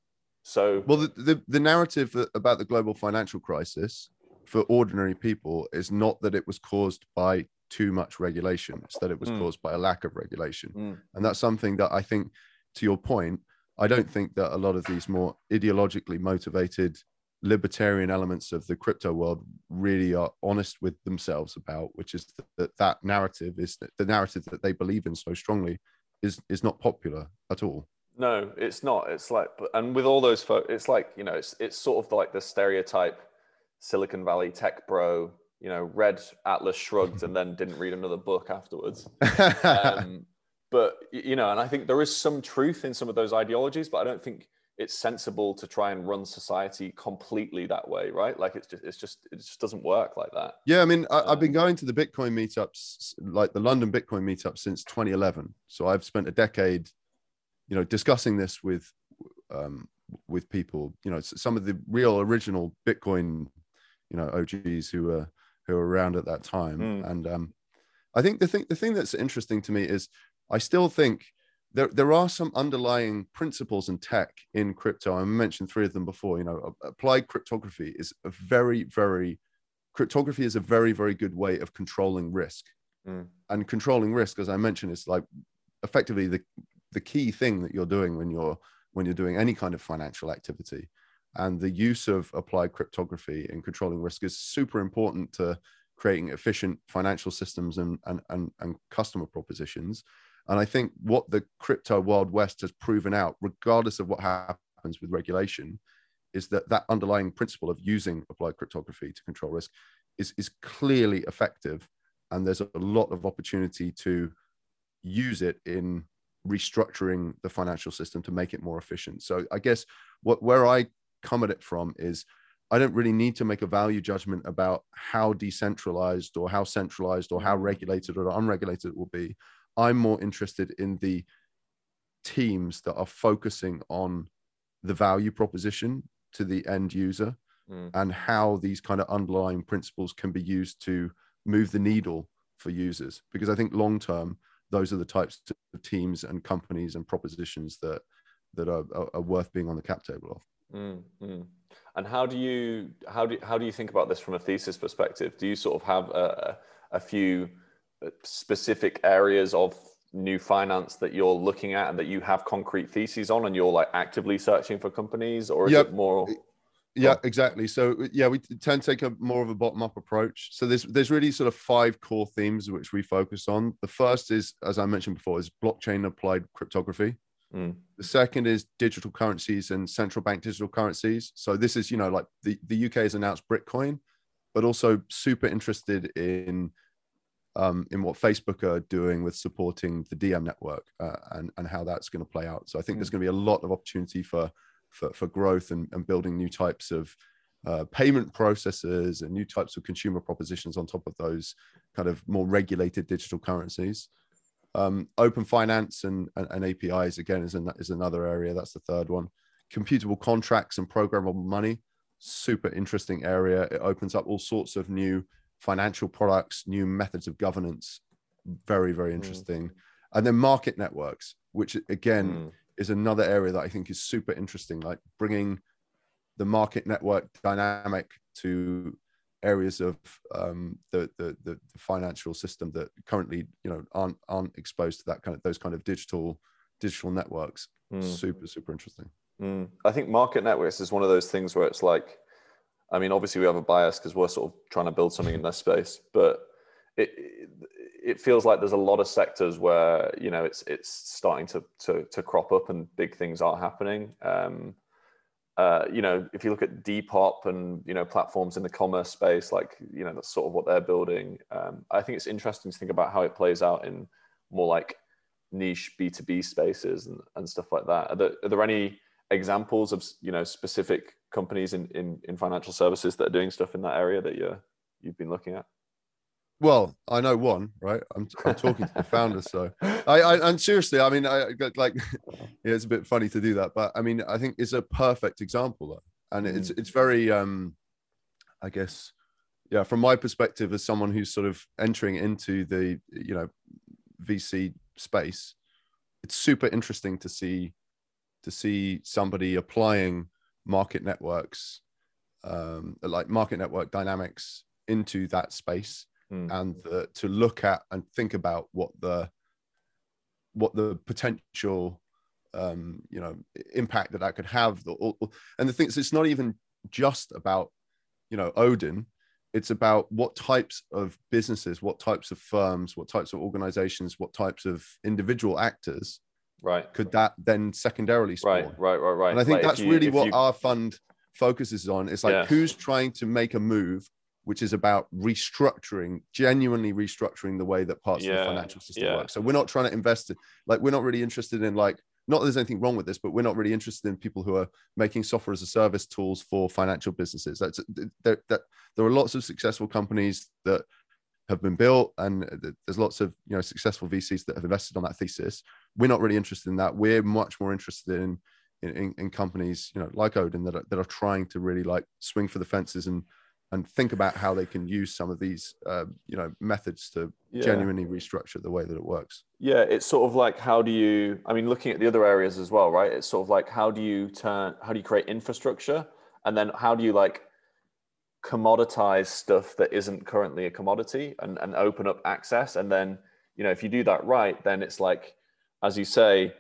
So Well, the, the, the narrative about the global financial crisis for ordinary people is not that it was caused by too much regulation, it's that it was Mm. caused by a lack of regulation. Mm. And that's something that I think, to your point, I don't think that a lot of these more ideologically motivated libertarian elements of the crypto world really are honest with themselves about, which is that that, narrative is the narrative that they believe in so strongly is is not popular at all. No, it's not. It's like, and with all those folks, it's like you know, it's it's sort of like the stereotype Silicon Valley tech bro. You know, read Atlas Shrugged and then didn't read another book afterwards. Um, but you know, and I think there is some truth in some of those ideologies, but I don't think it's sensible to try and run society completely that way, right? Like it's just, it's just, it just doesn't work like that. Yeah, I mean, I, I've been Um, going to the Bitcoin meetups, like the London Bitcoin meetup, since 2011. So I've spent a decade, you know, discussing this with um, with people. You know, some of the real original Bitcoin, you know, OGs who were who were around at that time. Mm. And um, I think the thing the thing that's interesting to me is I still think there there are some underlying principles in tech in crypto. I mentioned three of them before. You know, applied cryptography is a very very cryptography is a very very good way of controlling risk Mm. and controlling risk as i mentioned is like effectively the the key thing that you're doing when you're when you're doing any kind of financial activity and the use of applied cryptography in controlling risk is super important to creating efficient financial systems and and and, and customer propositions. And i think what the crypto wild west has proven out regardless of what happens with regulation is that that underlying principle of using applied cryptography to control risk is, is clearly effective. And there's a lot of opportunity to use it in restructuring the financial system to make it more efficient. So i guess what where i come at it from is i don't really need to make a value judgment about how decentralized or how centralized or how regulated or unregulated it will be. I'm more interested in the teams that are focusing on the value proposition to the end user Mm. and how these kind of underlying principles can be used to move the needle for users. Because i think long term those are the types of teams and companies and propositions that that are, are, are worth being on the cap table of Mm, mm. And how do you how do how do you think about this from a thesis perspective? Do you sort of have a, a few uh, specific areas of new finance that you're looking at and that you have concrete theses on, and you're like actively searching for companies, or is Yep. it more? yeah exactly so yeah we tend to take a more of a bottom up approach so there's there's really sort of five core themes which we focus on the first is as i mentioned before is blockchain applied cryptography Mm, The second is digital currencies and central bank digital currencies. So this is, you know, like the, the UK has announced Britcoin, but also super interested in um, in what Facebook are doing with supporting the Diem network uh, and and how that's going to play out. So I think there's going to be a lot of opportunity for for, for growth and, and building new types of uh, payment processes and new types of consumer propositions on top of those kind of more regulated digital currencies um, open finance and, and, and APIs again is, an, is another area. That's the third one. Computable contracts and programmable money, super interesting area. It opens up all sorts of new financial products, new methods of governance very very interesting mm. and then market networks which again mm. is another area that i think is super interesting like bringing the market network dynamic to areas of um, the, the, the financial system that currently you know aren't aren't exposed to that kind of those kind of digital digital networks. Mm. Super super interesting. Mm. I think market networks is one of those things where it's like, I mean, obviously we have a bias because we're sort of trying to build something in this space, but it, it feels like there's a lot of sectors where you know it's it's starting to to, to crop up and big things are happening. Um, uh, you know, if you look at Depop and you know platforms in the commerce space, like you know that's sort of what they're building. Um, I think it's interesting to think about how it plays out in more like niche B two B spaces and, and stuff like that. Are there, are there any examples of you know specific companies in, in in financial services that are doing stuff in that area that you're you've been looking at? Well, I know one, right? I'm, I'm talking to the founder, so I, I and seriously, I mean, I like, yeah, it's a bit funny to do that, but I mean, I think it's a perfect example, though. and mm. it's it's very, um, I guess, yeah, from my perspective as someone who's sort of entering into the you know VC space, it's super interesting to see to see somebody applying market networks, um, like market network dynamics into that space mm. and the, to look at and think about what the what the potential um, you know impact that that could have. And the things it's not even just about you know Odin. It's about what types of businesses, what types of firms, what types of organizations, what types of individual actors right could that then secondarily spawn? right right right right and i think like that's you, really what you... our fund focuses on it's like who's trying to make a move which is about restructuring, genuinely restructuring the way that parts yeah, of the financial system yeah. work. So we're not trying to invest in, like, we're not really interested in like, not that there's anything wrong with this, but we're not really interested in people who are making software as a service tools for financial businesses. That's there, that, there are lots of successful companies that have been built, and uh, there's lots of you know successful VCs that have invested on that thesis. We're not really interested in that. We're much more interested in in, in companies you know like Odin that are, that are trying to really like swing for the fences and and think about how they can use some of these uh, you know methods to yeah. genuinely restructure the way that it works. Yeah it's sort of like how do you i mean looking at the other areas as well right? It's sort of like how do you turn how do you create infrastructure? And then how do you like commoditize stuff that isn't currently a commodity and, and open up access? And then you know if you do that right then it's like as you say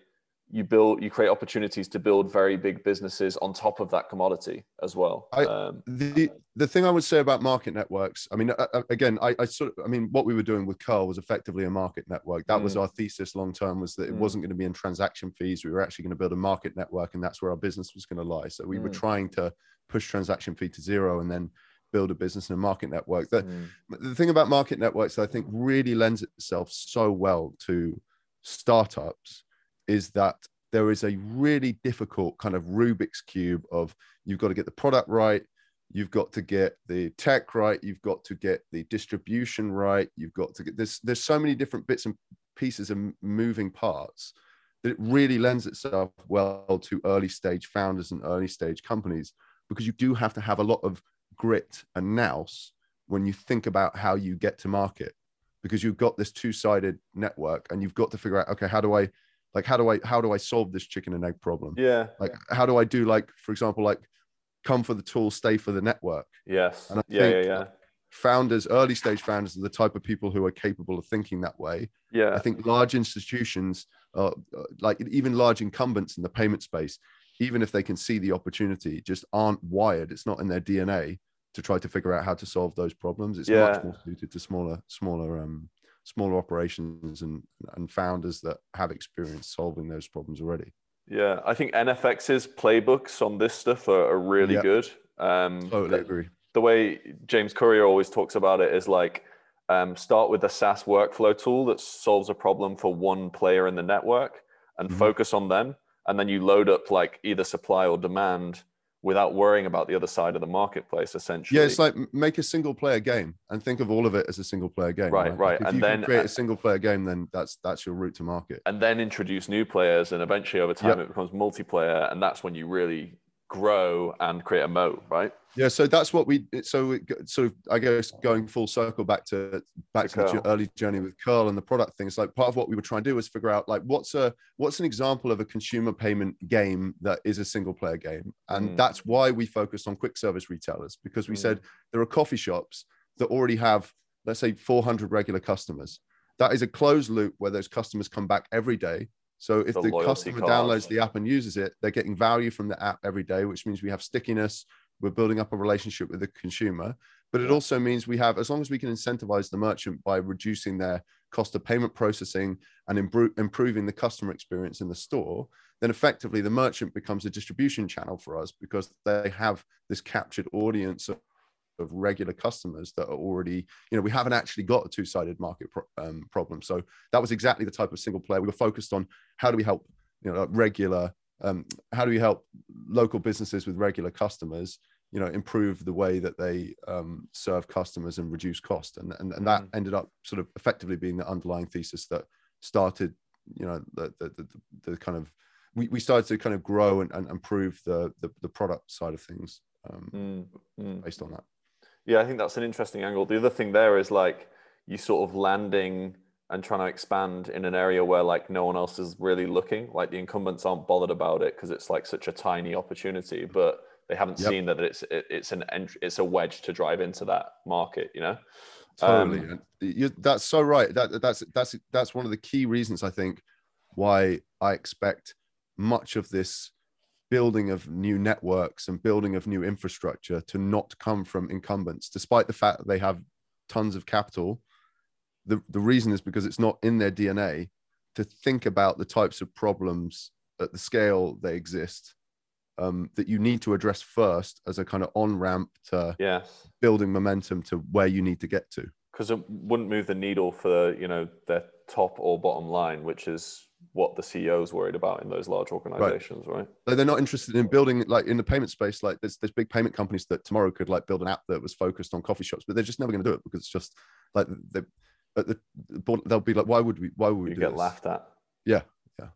you build you create opportunities to build very big businesses on top of that commodity as well I, um, the the thing i would say about market networks i mean again I, I, sort of i mean what we were doing with curl was effectively a market network that mm. was our thesis long term was that it mm. wasn't going to be in transaction fees we were actually going to build a market network and that's where our business was going to lie so we mm. were trying to push transaction fee to zero and then build a business in a market network the, mm. the thing about market networks i think really lends itself so well to startups is that there is a really difficult kind of Rubik's cube of you've got to get the product right, you've got to get the tech right, you've got to get the distribution right, you've got to get there's there's so many different bits and pieces and moving parts that it really lends itself well to early stage founders and early stage companies because you do have to have a lot of grit and nous when you think about how you get to market because you've got this two-sided network and you've got to figure out okay how do i like how do i how do i solve this chicken and egg problem? Yeah. Like how do i do like for example like come for the tool stay for the network? Yes. And I yeah think yeah. yeah founders early stage founders are the type of people who are capable of thinking that way. Yeah. I think large institutions uh, like even large incumbents in the payment space even if they can see the opportunity just aren't wired. It's not in their dna to try to figure out how to solve those problems. It's yeah. much more suited to smaller smaller um smaller operations and and founders that have experience solving those problems already. Yeah, I think NFX's playbooks on this stuff are, are really yep. good. Um, totally the, agree. The way James Currier always talks about it is like um, start with a SaaS workflow tool that solves a problem for one player in the network and mm-hmm. focus on them, and then you load up like either supply or demand without worrying about the other side of the marketplace essentially yeah it's like make a single player game and think of all of it as a single player game right right, right. if and you then create a uh, single player game then that's that's your route to market and then introduce new players and eventually over time yep. it becomes multiplayer and that's when you really grow and create a moat, right? Yeah, so that's what we. So it, sort of, I guess, going full circle back to back to, to the early journey with Curl and the product things. Like part of what we were trying to do was figure out like what's a what's an example of a consumer payment game that is a single player game, and mm. that's why we focused on quick service retailers because we mm. said there are coffee shops that already have let's say 400 regular customers. That is a closed loop where those customers come back every day. So if the, the customer downloads the app and uses it, they're getting value from the app every day, which means we have stickiness. We're building up a relationship with the consumer. But it also means we have as long as we can incentivize the merchant by reducing their cost of payment processing and improve, improving the customer experience in the store then effectively the merchant becomes a distribution channel for us because they have this captured audience of, of regular customers that are already you know we haven't actually got a two-sided market pro, um, problem so that was exactly the type of single player we were focused on how do we help you know regular um, how do we help local businesses with regular customers you know improve the way that they um, serve customers and reduce cost and, and, and that mm. ended up sort of effectively being the underlying thesis that started you know the the, the, the kind of we, we started to kind of grow and, and improve the, the, the product side of things um, mm, mm. based on that yeah i think that's an interesting angle. The other thing there is like you sort of landing and trying to expand in an area where like no one else is really looking. Like the incumbents aren't bothered about it because it's like such a tiny opportunity but they haven't yep. seen that it's it, it's an it's a wedge to drive into that market you know? Totally. Um, you, that's so right. That that's that's that's one of the key reasons i think why i expect much of this building of new networks and building of new infrastructure to not come from incumbents despite the fact that they have tons of capital the, the reason is because it's not in their DNA to think about the types of problems at the scale they exist um, that you need to address first as a kind of on ramp to yes. building momentum to where you need to get to. Because it wouldn't move the needle for you know their top or bottom line, which is what the CEO is worried about in those large organizations, right? right? they're not interested in building like in the payment space. Like there's there's big payment companies that tomorrow could like build an app that was focused on coffee shops, but they're just never going to do it because it's just like they at the they'll be like, why would we? Why would we you get this? laughed at? Yeah, yeah,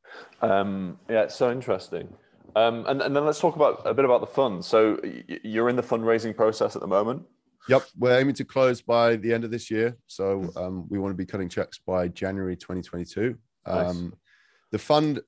um, yeah. It's so interesting. Um, and, and then let's talk about a bit about the fund. So you're in the fundraising process at the moment. Yep, we're aiming to close by the end of this year. So um, we want to be cutting checks by January 2022. Nice. The fund,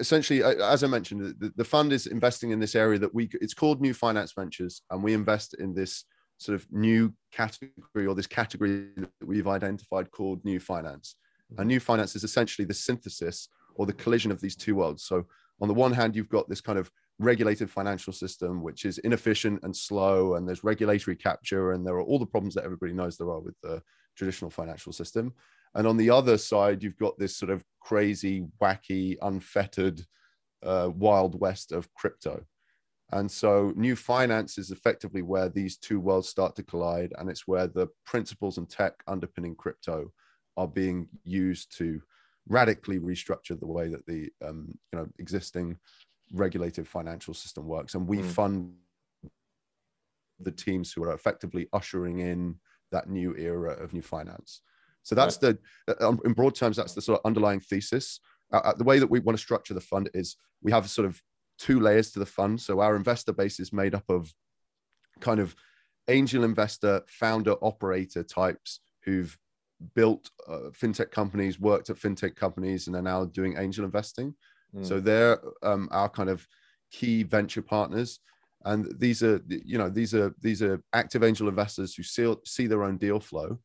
essentially, as I mentioned, the, the, fund is investing in this area that we. It's called New Finance Ventures, and we invest in this sort of new category or this category that we've identified called New Finance. And mm-hmm. New Finance is essentially the synthesis or the collision of these two worlds. So on the one hand, you've got this kind of regulated financial system, which is inefficient and slow, and there's regulatory capture, and there are all the problems that everybody knows there are with the traditional financial system. And on the other side, you've got this sort of crazy, wacky, unfettered uh, wild west of crypto. And so, new finance is effectively where these two worlds start to collide, and it's where the principles and tech underpinning crypto are being used to radically restructure the way that the um, you know existing regulated financial system works, and we mm. fund the teams who are effectively ushering in that new era of new finance. So that's right. the, uh, um, in broad terms, that's the sort of underlying thesis. Uh, uh, the way that we want to structure the fund is we have sort of two layers to the fund. So our investor base is made up of kind of angel investor, founder, operator types who've built uh, fintech companies, worked at fintech companies, and are now doing angel investing. Mm. So they're um, our kind of key venture partners, and these are you know these are these are active angel investors who see see their own deal flow,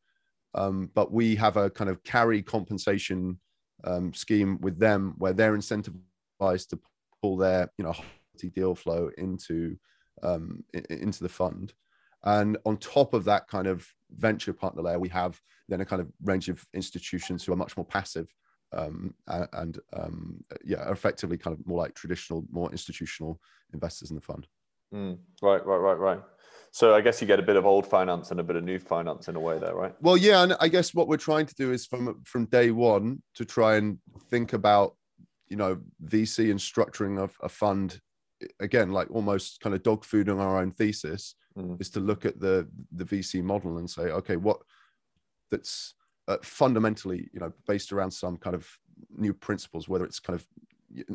um, but we have a kind of carry compensation um, scheme with them where they're incentivized to pull their you know deal flow into um, into the fund. And on top of that kind of venture partner layer, we have then a kind of range of institutions who are much more passive um, and um, yeah, effectively kind of more like traditional, more institutional investors in the fund. Mm, right, right, right, right. So I guess you get a bit of old finance and a bit of new finance in a way there, right? Well, yeah, and I guess what we're trying to do is from from day one to try and think about, you know, VC and structuring of a fund again, like almost kind of dog food on our own thesis, mm. is to look at the the VC model and say, okay, what that's uh, fundamentally, you know, based around some kind of new principles, whether it's kind of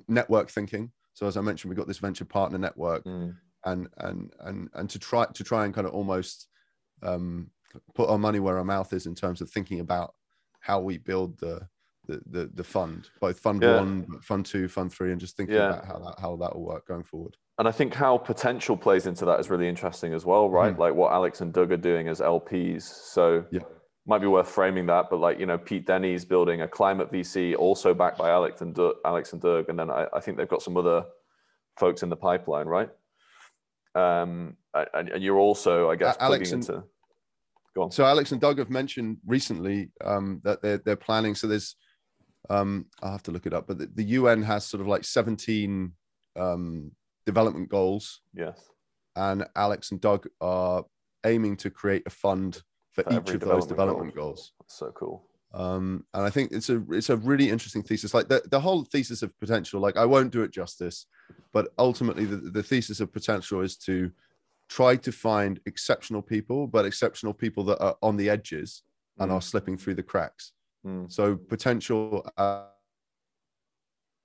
network thinking. So as I mentioned, we've got this venture partner network, Mm. And and and and to try to try and kind of almost um, put our money where our mouth is in terms of thinking about how we build the the the, the fund, both fund Yeah. one, fund two, fund three, and just thinking Yeah. about how that how that will work going forward. And I think how potential plays into that is really interesting as well, right? Like what Alex and Doug are doing as LPs. So. Yeah. might be worth framing that. But like, you know, Pete Denny's building a climate VC also backed by Alex and Doug, Alex and Doug. And then I, I think they've got some other folks in the pipeline, right? Um, and, and you're also, I guess, Alex plugging and- into. Go on. So Alex and Doug have mentioned recently um, that they're they're planning. So there's um, I'll have to look it up, but the, the UN has sort of like 17 um, development goals, Yes. and Alex and Doug are aiming to create a fund for, For each of those development development goal. goals. That's so cool. Um and i think it's a it's a really interesting thesis like the, the whole thesis of potential like i won't do it justice but ultimately the, the thesis of potential is to try to find exceptional people but exceptional people that are on the edges and Mm. are slipping through the cracks Mm. so potential uh,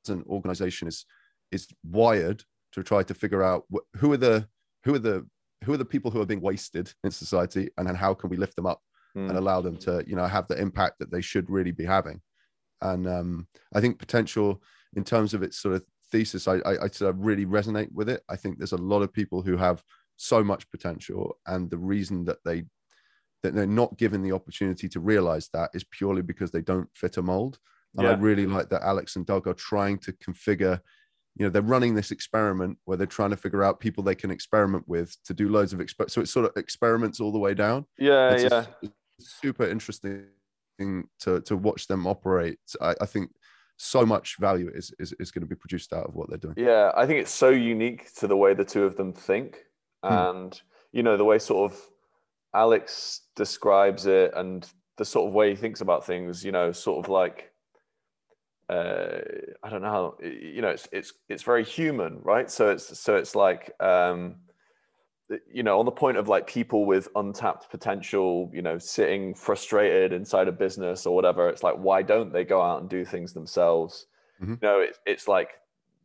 as an organization is is wired to try to figure out wh- who are the who are the who are the people who are being wasted in society and then how can we lift them up Mm. and allow them to you know have the impact that they should really be having. And um i think potential in terms of its sort of thesis i i, I sort of really resonate with it. I think there's a lot of people who have so much potential and the reason that they that they're not given the opportunity to realize that is purely because they don't fit a mold. And i really like that alex and doug are trying to configure you know they're running this experiment where they're trying to figure out people they can experiment with to do loads of exper- so it's sort of experiments all the way down. Yeah, it's, yeah. a- super interesting to to watch them operate. I, I think so much value is, is is going to be produced out of what they're doing. Yeah, I think it's so unique to the way the two of them think. Hmm. And, you know, the way sort of Alex describes it and the sort of way he thinks about things, you know, sort of like, uh, I don't know how, you know, it's, it's, it's very human, right? So it's, so it's like, um, you know, on the point of like people with untapped potential, you know, sitting frustrated inside a business or whatever, it's like, why don't they go out and do things themselves? Mhm. You know, it's, it's like,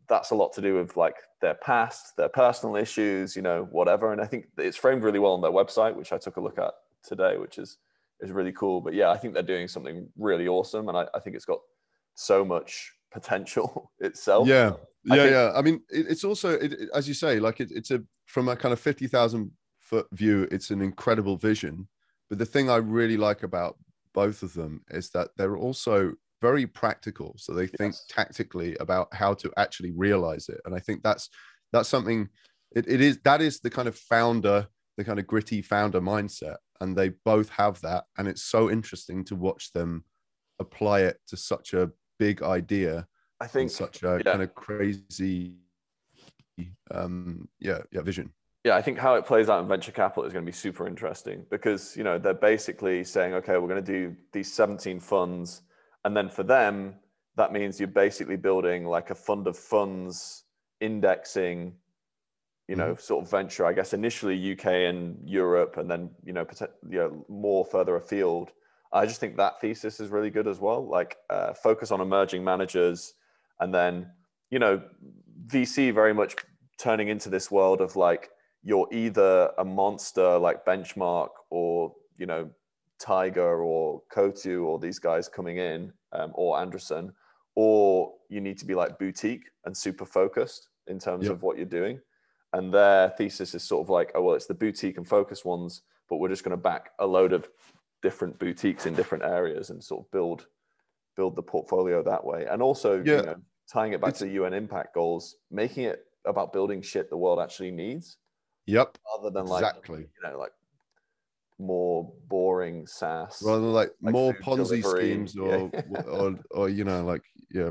that's a lot to do with like their past, their personal issues, you know, whatever. And I think it's framed really well on their website, which I took a look at today, which is is really cool. But yeah, I think they're doing something really awesome, and I, I think it's got so much potential itself. Yeah, I yeah, think- yeah. I mean, it, it's also it, it- as you say, like it, it's a from a kind of fifty thousand foot view, it's an incredible vision. But the thing I really like about both of them is that they're also very practical. So they think Yes. tactically about how to actually realize it, and I think that's that's something. It, it is that is the kind of founder, the kind of gritty founder mindset, and they both have that, and it's so interesting to watch them apply it to such a big idea I think such a yeah. kind of crazy um yeah yeah vision yeah, I think how it plays out in venture capital is going to be super interesting because you know they're basically saying, okay, we're going to do these 17 funds, and then for them, that means you're basically building like a fund of funds indexing, you know, sort of venture. I guess initially UK and Europe, and then you know, you know more further afield. I just think that thesis is really good as well. Like uh, focus on emerging managers, and then you know, VC very much turning into this world of like you're either a monster like benchmark or you know tiger or Coatue or these guys coming in um, or Andreessen or you need to be like boutique and super focused in terms Yep. of what you're doing and their thesis is sort of like oh well it's the boutique and focus ones but we're just going to back a load of different boutiques in different areas and sort of build build the portfolio that way and also Yeah. you know tying it back It's- to the un impact goals making it about building shit the world actually needs yep rather than like exactly you know like more boring SaaS. rather than like, like more ponzi delivery, schemes or, yeah. or or you know like yeah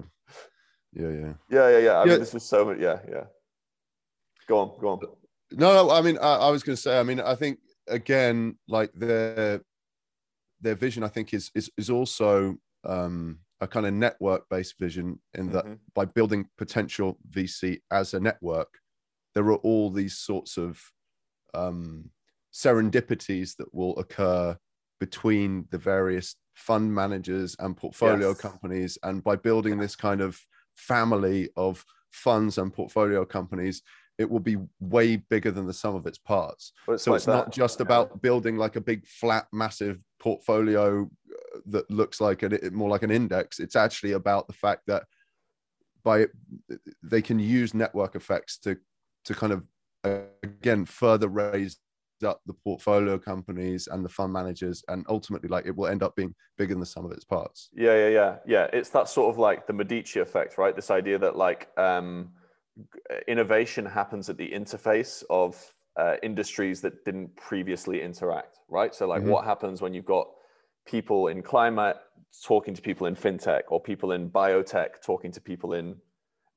yeah yeah yeah, yeah, yeah. I Yeah. mean, this is so much. Yeah, yeah. Go on, go on. no no i mean i, I was going to say i mean i think again like their their vision i think is is, is also um a kind of network based vision in that Mhm. by building potential VC as a network, there are all these sorts of um, serendipities that will occur between the various fund managers and portfolio Yes. companies. And by building this kind of family of funds and portfolio companies, it will be way bigger than the sum of its parts. It's so like it's not just about building like a big flat massive portfolio that looks like a, more like an index it's actually about the fact that by they can use network effects to to kind of uh, again further raise up the portfolio companies and the fund managers and ultimately like it will end up being bigger than the sum of its parts Yeah, yeah, yeah, yeah. It's that sort of like the Medici effect, right? This idea that like um, innovation happens at the interface of uh, industries that didn't previously interact, right? So like, Mhm. what happens when you've got people in climate talking to people in fintech, or people in biotech talking to people in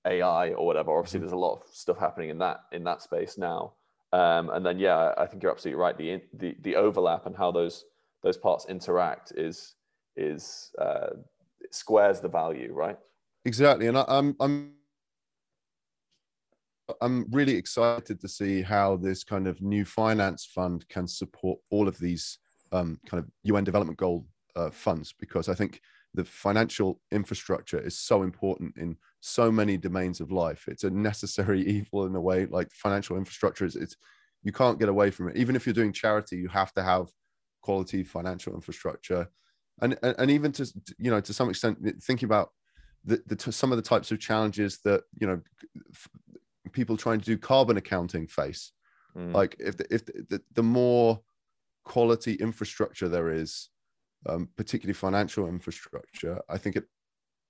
AI or whatever? Obviously, Mhm. there's a lot of stuff happening in that in that space now. Um, and then, yeah, I think you're absolutely right. The the the overlap and how those those parts interact is is uh, squares the value, right? exactly and I, i'm i'm i'm really excited to see how this kind of new finance fund can support all of these um, kind of un development goal uh, funds because i think the financial infrastructure is so important in so many domains of life. It's a necessary evil in a way like financial infrastructure is it's you can't get away from it. Even if you're doing charity you have to have quality financial infrastructure. And and, and even to you know to some extent thinking about the, the some of the types of challenges that you know people trying to do carbon accounting face. Mm. like if the, if the, the more quality infrastructure there is um, particularly financial infrastructure i think it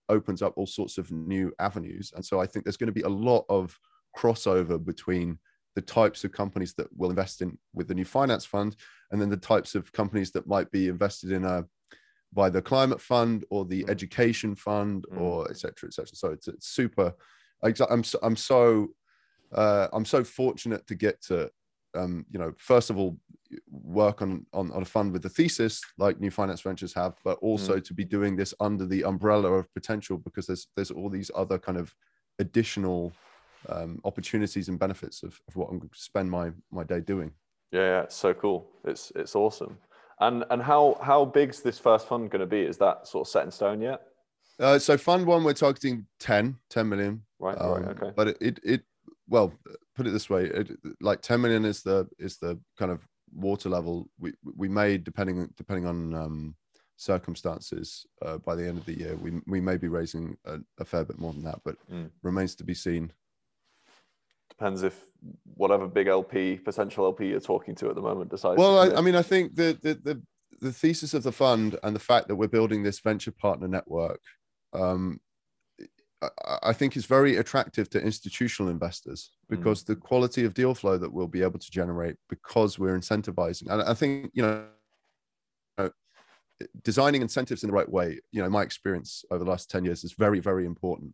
opens up all sorts of new avenues and so i think there's going to be a lot of crossover between the types of companies that will invest in with the new finance fund and then the types of companies that might be invested in a by the climate fund or the Mm. education fund Mm. or etc cetera, et cetera. So it's, it's super. I'm so, I'm so uh, I'm so fortunate to get to um, you know first of all work on, on on a fund with the thesis like New Finance Ventures have, but also to be doing this under the umbrella of potential because there's there's all these other kind of additional um, opportunities and benefits of, of what I'm going to spend my my day doing. Yeah, yeah, it's so cool. It's it's awesome. And and how how big's this first fund going to be? Is that sort of set in stone yet? Uh, so fund one, we're targeting 10, 10 million. Right, Um, right, okay. But it, it, it, well, put it this way, it, like 10 million is the is the kind of water level we we may depending depending on um, circumstances uh, by the end of the year we we may be raising a, a fair bit more than that, but Mm. remains to be seen. Depends if whatever big LP potential LP you're talking to at the moment decides. Well, I. I mean, I think the, the the the thesis of the fund and the fact that we're building this venture partner network, um, I, think is very attractive to institutional investors because the quality of deal flow that we'll be able to generate because we're incentivizing, and I think you know, designing incentives in the right way. You know, my experience over the last ten years is very very important.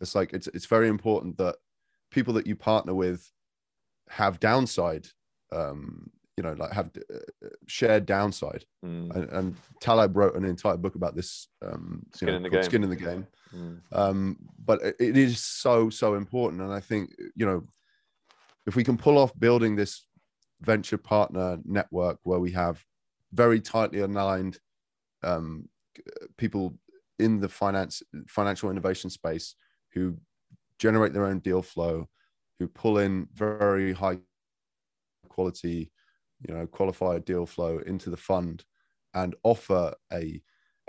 It's like it's it's very important that people that you partner with have downside um you know like have uh, shared downside Mm, and, and taleb wrote an entire book about this um Skin know, in the game. skin in the game mm, um but it- is so so important. And i think you know if we can pull off building this venture partner network where we have very tightly aligned um people in the finance financial innovation space who generate their own deal flow who pull in very high quality you know qualified deal flow into the fund and offer a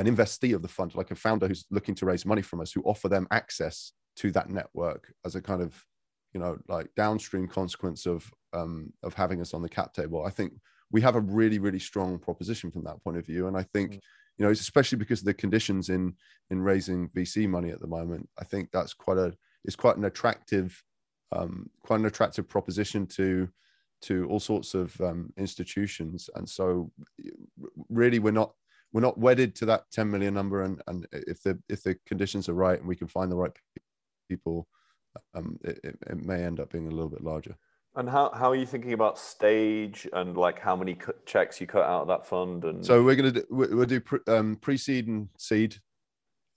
an investee of the fund like a founder who's looking to raise money from us who offer them access to that network as a kind of you know like downstream consequence of um of having us on the cap table. I think we have a really really strong proposition from that point of view. And i think Mm. you know especially because of the conditions in in raising vc money at the moment i think that's quite a it's quite an attractive um quite an attractive proposition to to all sorts of um, institutions. And so really we're not we're not wedded to that 10 million number and and if the if the conditions are right and we can find the right people um it, it, it may end up being a little bit larger. And how, how are you thinking about stage and like how many checks you cut out of that fund? And so we're going to do we- we'll do pre, um, pre-seed and seed.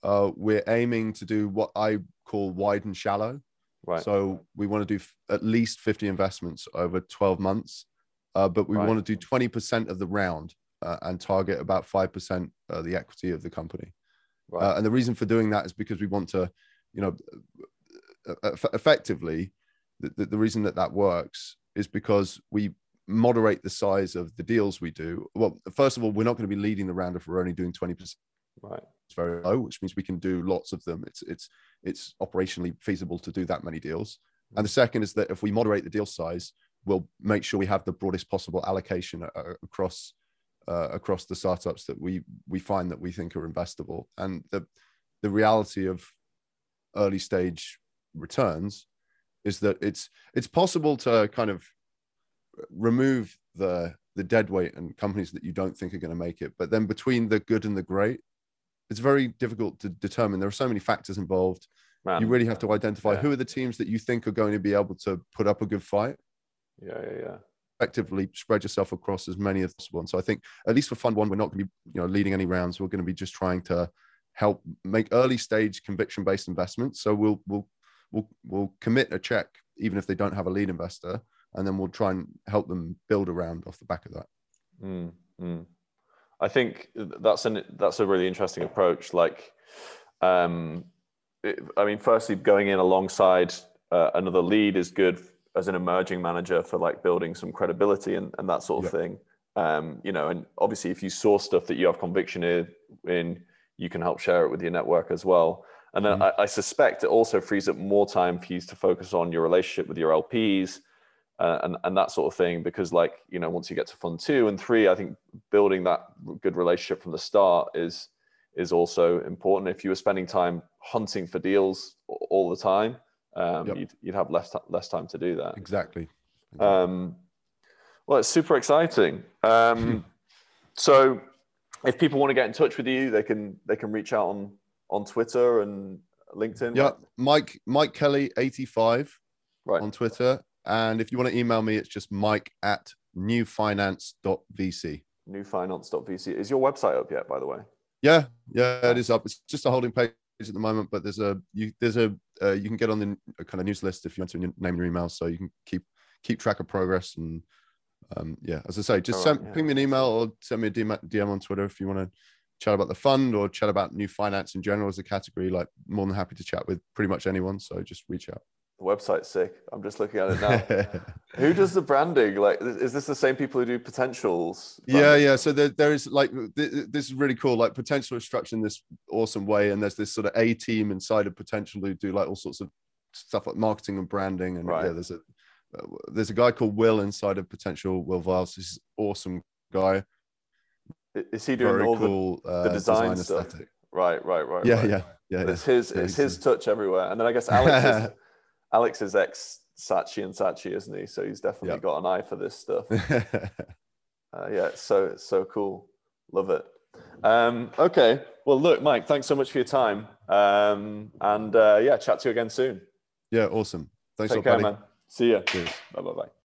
Uh we're aiming to do what i call wide and shallow. Right, So we want to do f- at least 50 investments over 12 months, uh, but we Right. want to do 20% of the round uh, and target about 5% uh, the equity of the company. right, Uh, and the reason for doing that is because we want to, you know, uh, effectively, the, the, the reason that that works is because we moderate the size of the deals we do. Well, first of all, we're not going to be leading the round if we're only doing 20%. Right. It's very low, which means we can do lots of them. It's it's it's operationally feasible to do that many deals. And the second is that if we moderate the deal size, we'll make sure we have the broadest possible allocation uh, across uh, across the startups that we we find that we think are investable. And the the reality of early stage returns is that it's it's possible to kind of remove the the dead weight and companies that you don't think are going to make it but then between the good and the great it's very difficult to determine there are so many factors involved Man. you really have to identify yeah. who are the teams that you think are going to be able to put up a good fight yeah yeah yeah effectively spread yourself across as many as possible and so i think at least for fund one we're not going to be you know leading any rounds we're going to be just trying to help make early stage conviction based investments so we'll we'll we'll, we'll commit a check even if they don't have a lead investor and then we'll try and help them build around off the back of that. Mm, mm. I think that's an that's a really interesting approach. Like, um, it, I mean, firstly, going in alongside uh, another lead is good as an emerging manager for like building some credibility and, and that sort of yep. thing. Um, you know, and obviously, if you saw stuff that you have conviction in, in, you can help share it with your network as well. And then mm. I, I, suspect it also frees up more time for you to focus on your relationship with your LPs uh, and and that sort of thing because like you know once you get to fund two and three i think building that good relationship from the start is is also important if you were spending time hunting for deals all the time um, yep. you'd, you'd have less less time to do that exactly, exactly. Um, well it's super exciting um, so if people want to get in touch with you they can they can reach out on on twitter and linkedin yeah mike mike kelly 85 right on twitter and if you want to email me, it's just mike at newfinance.vc. Newfinance.vc. Is your website up yet, by the way? Yeah, yeah, it is up. It's just a holding page at the moment, but there's a you there's a uh, you can get on the kind of news list if you want to name your email, so you can keep keep track of progress and um, yeah, as I say, just right, send, yeah. ping me an email or send me a DM, DM on Twitter if you want to chat about the fund or chat about new finance in general as a category. Like more than happy to chat with pretty much anyone. So just reach out. The website's sick. I'm just looking at it now. who does the branding? Like, is this the same people who do potentials? Branding? Yeah, yeah. So there, there is like this is really cool. Like potential is structured in this awesome way, and there's this sort of a team inside of potential who do like all sorts of stuff like marketing and branding. And right. yeah, there's a uh, there's a guy called Will inside of potential. Will Viles. He's awesome guy. Is he doing Very all cool, the, the uh, design, design stuff? Aesthetic. Right, right, right. Yeah, right. yeah, yeah. It's his, it's his touch everywhere. And then I guess Alex is Alex is ex Saatchi and Saatchi, isn't he? So he's definitely yep. got an eye for this stuff. uh, yeah, so it's so cool. Love it. Um, okay. Well, look, Mike, thanks so much for your time. Um, and uh, yeah, chat to you again soon. Yeah, awesome. Thanks Take care, buddy. man. See ya. Cheers. Bye bye bye.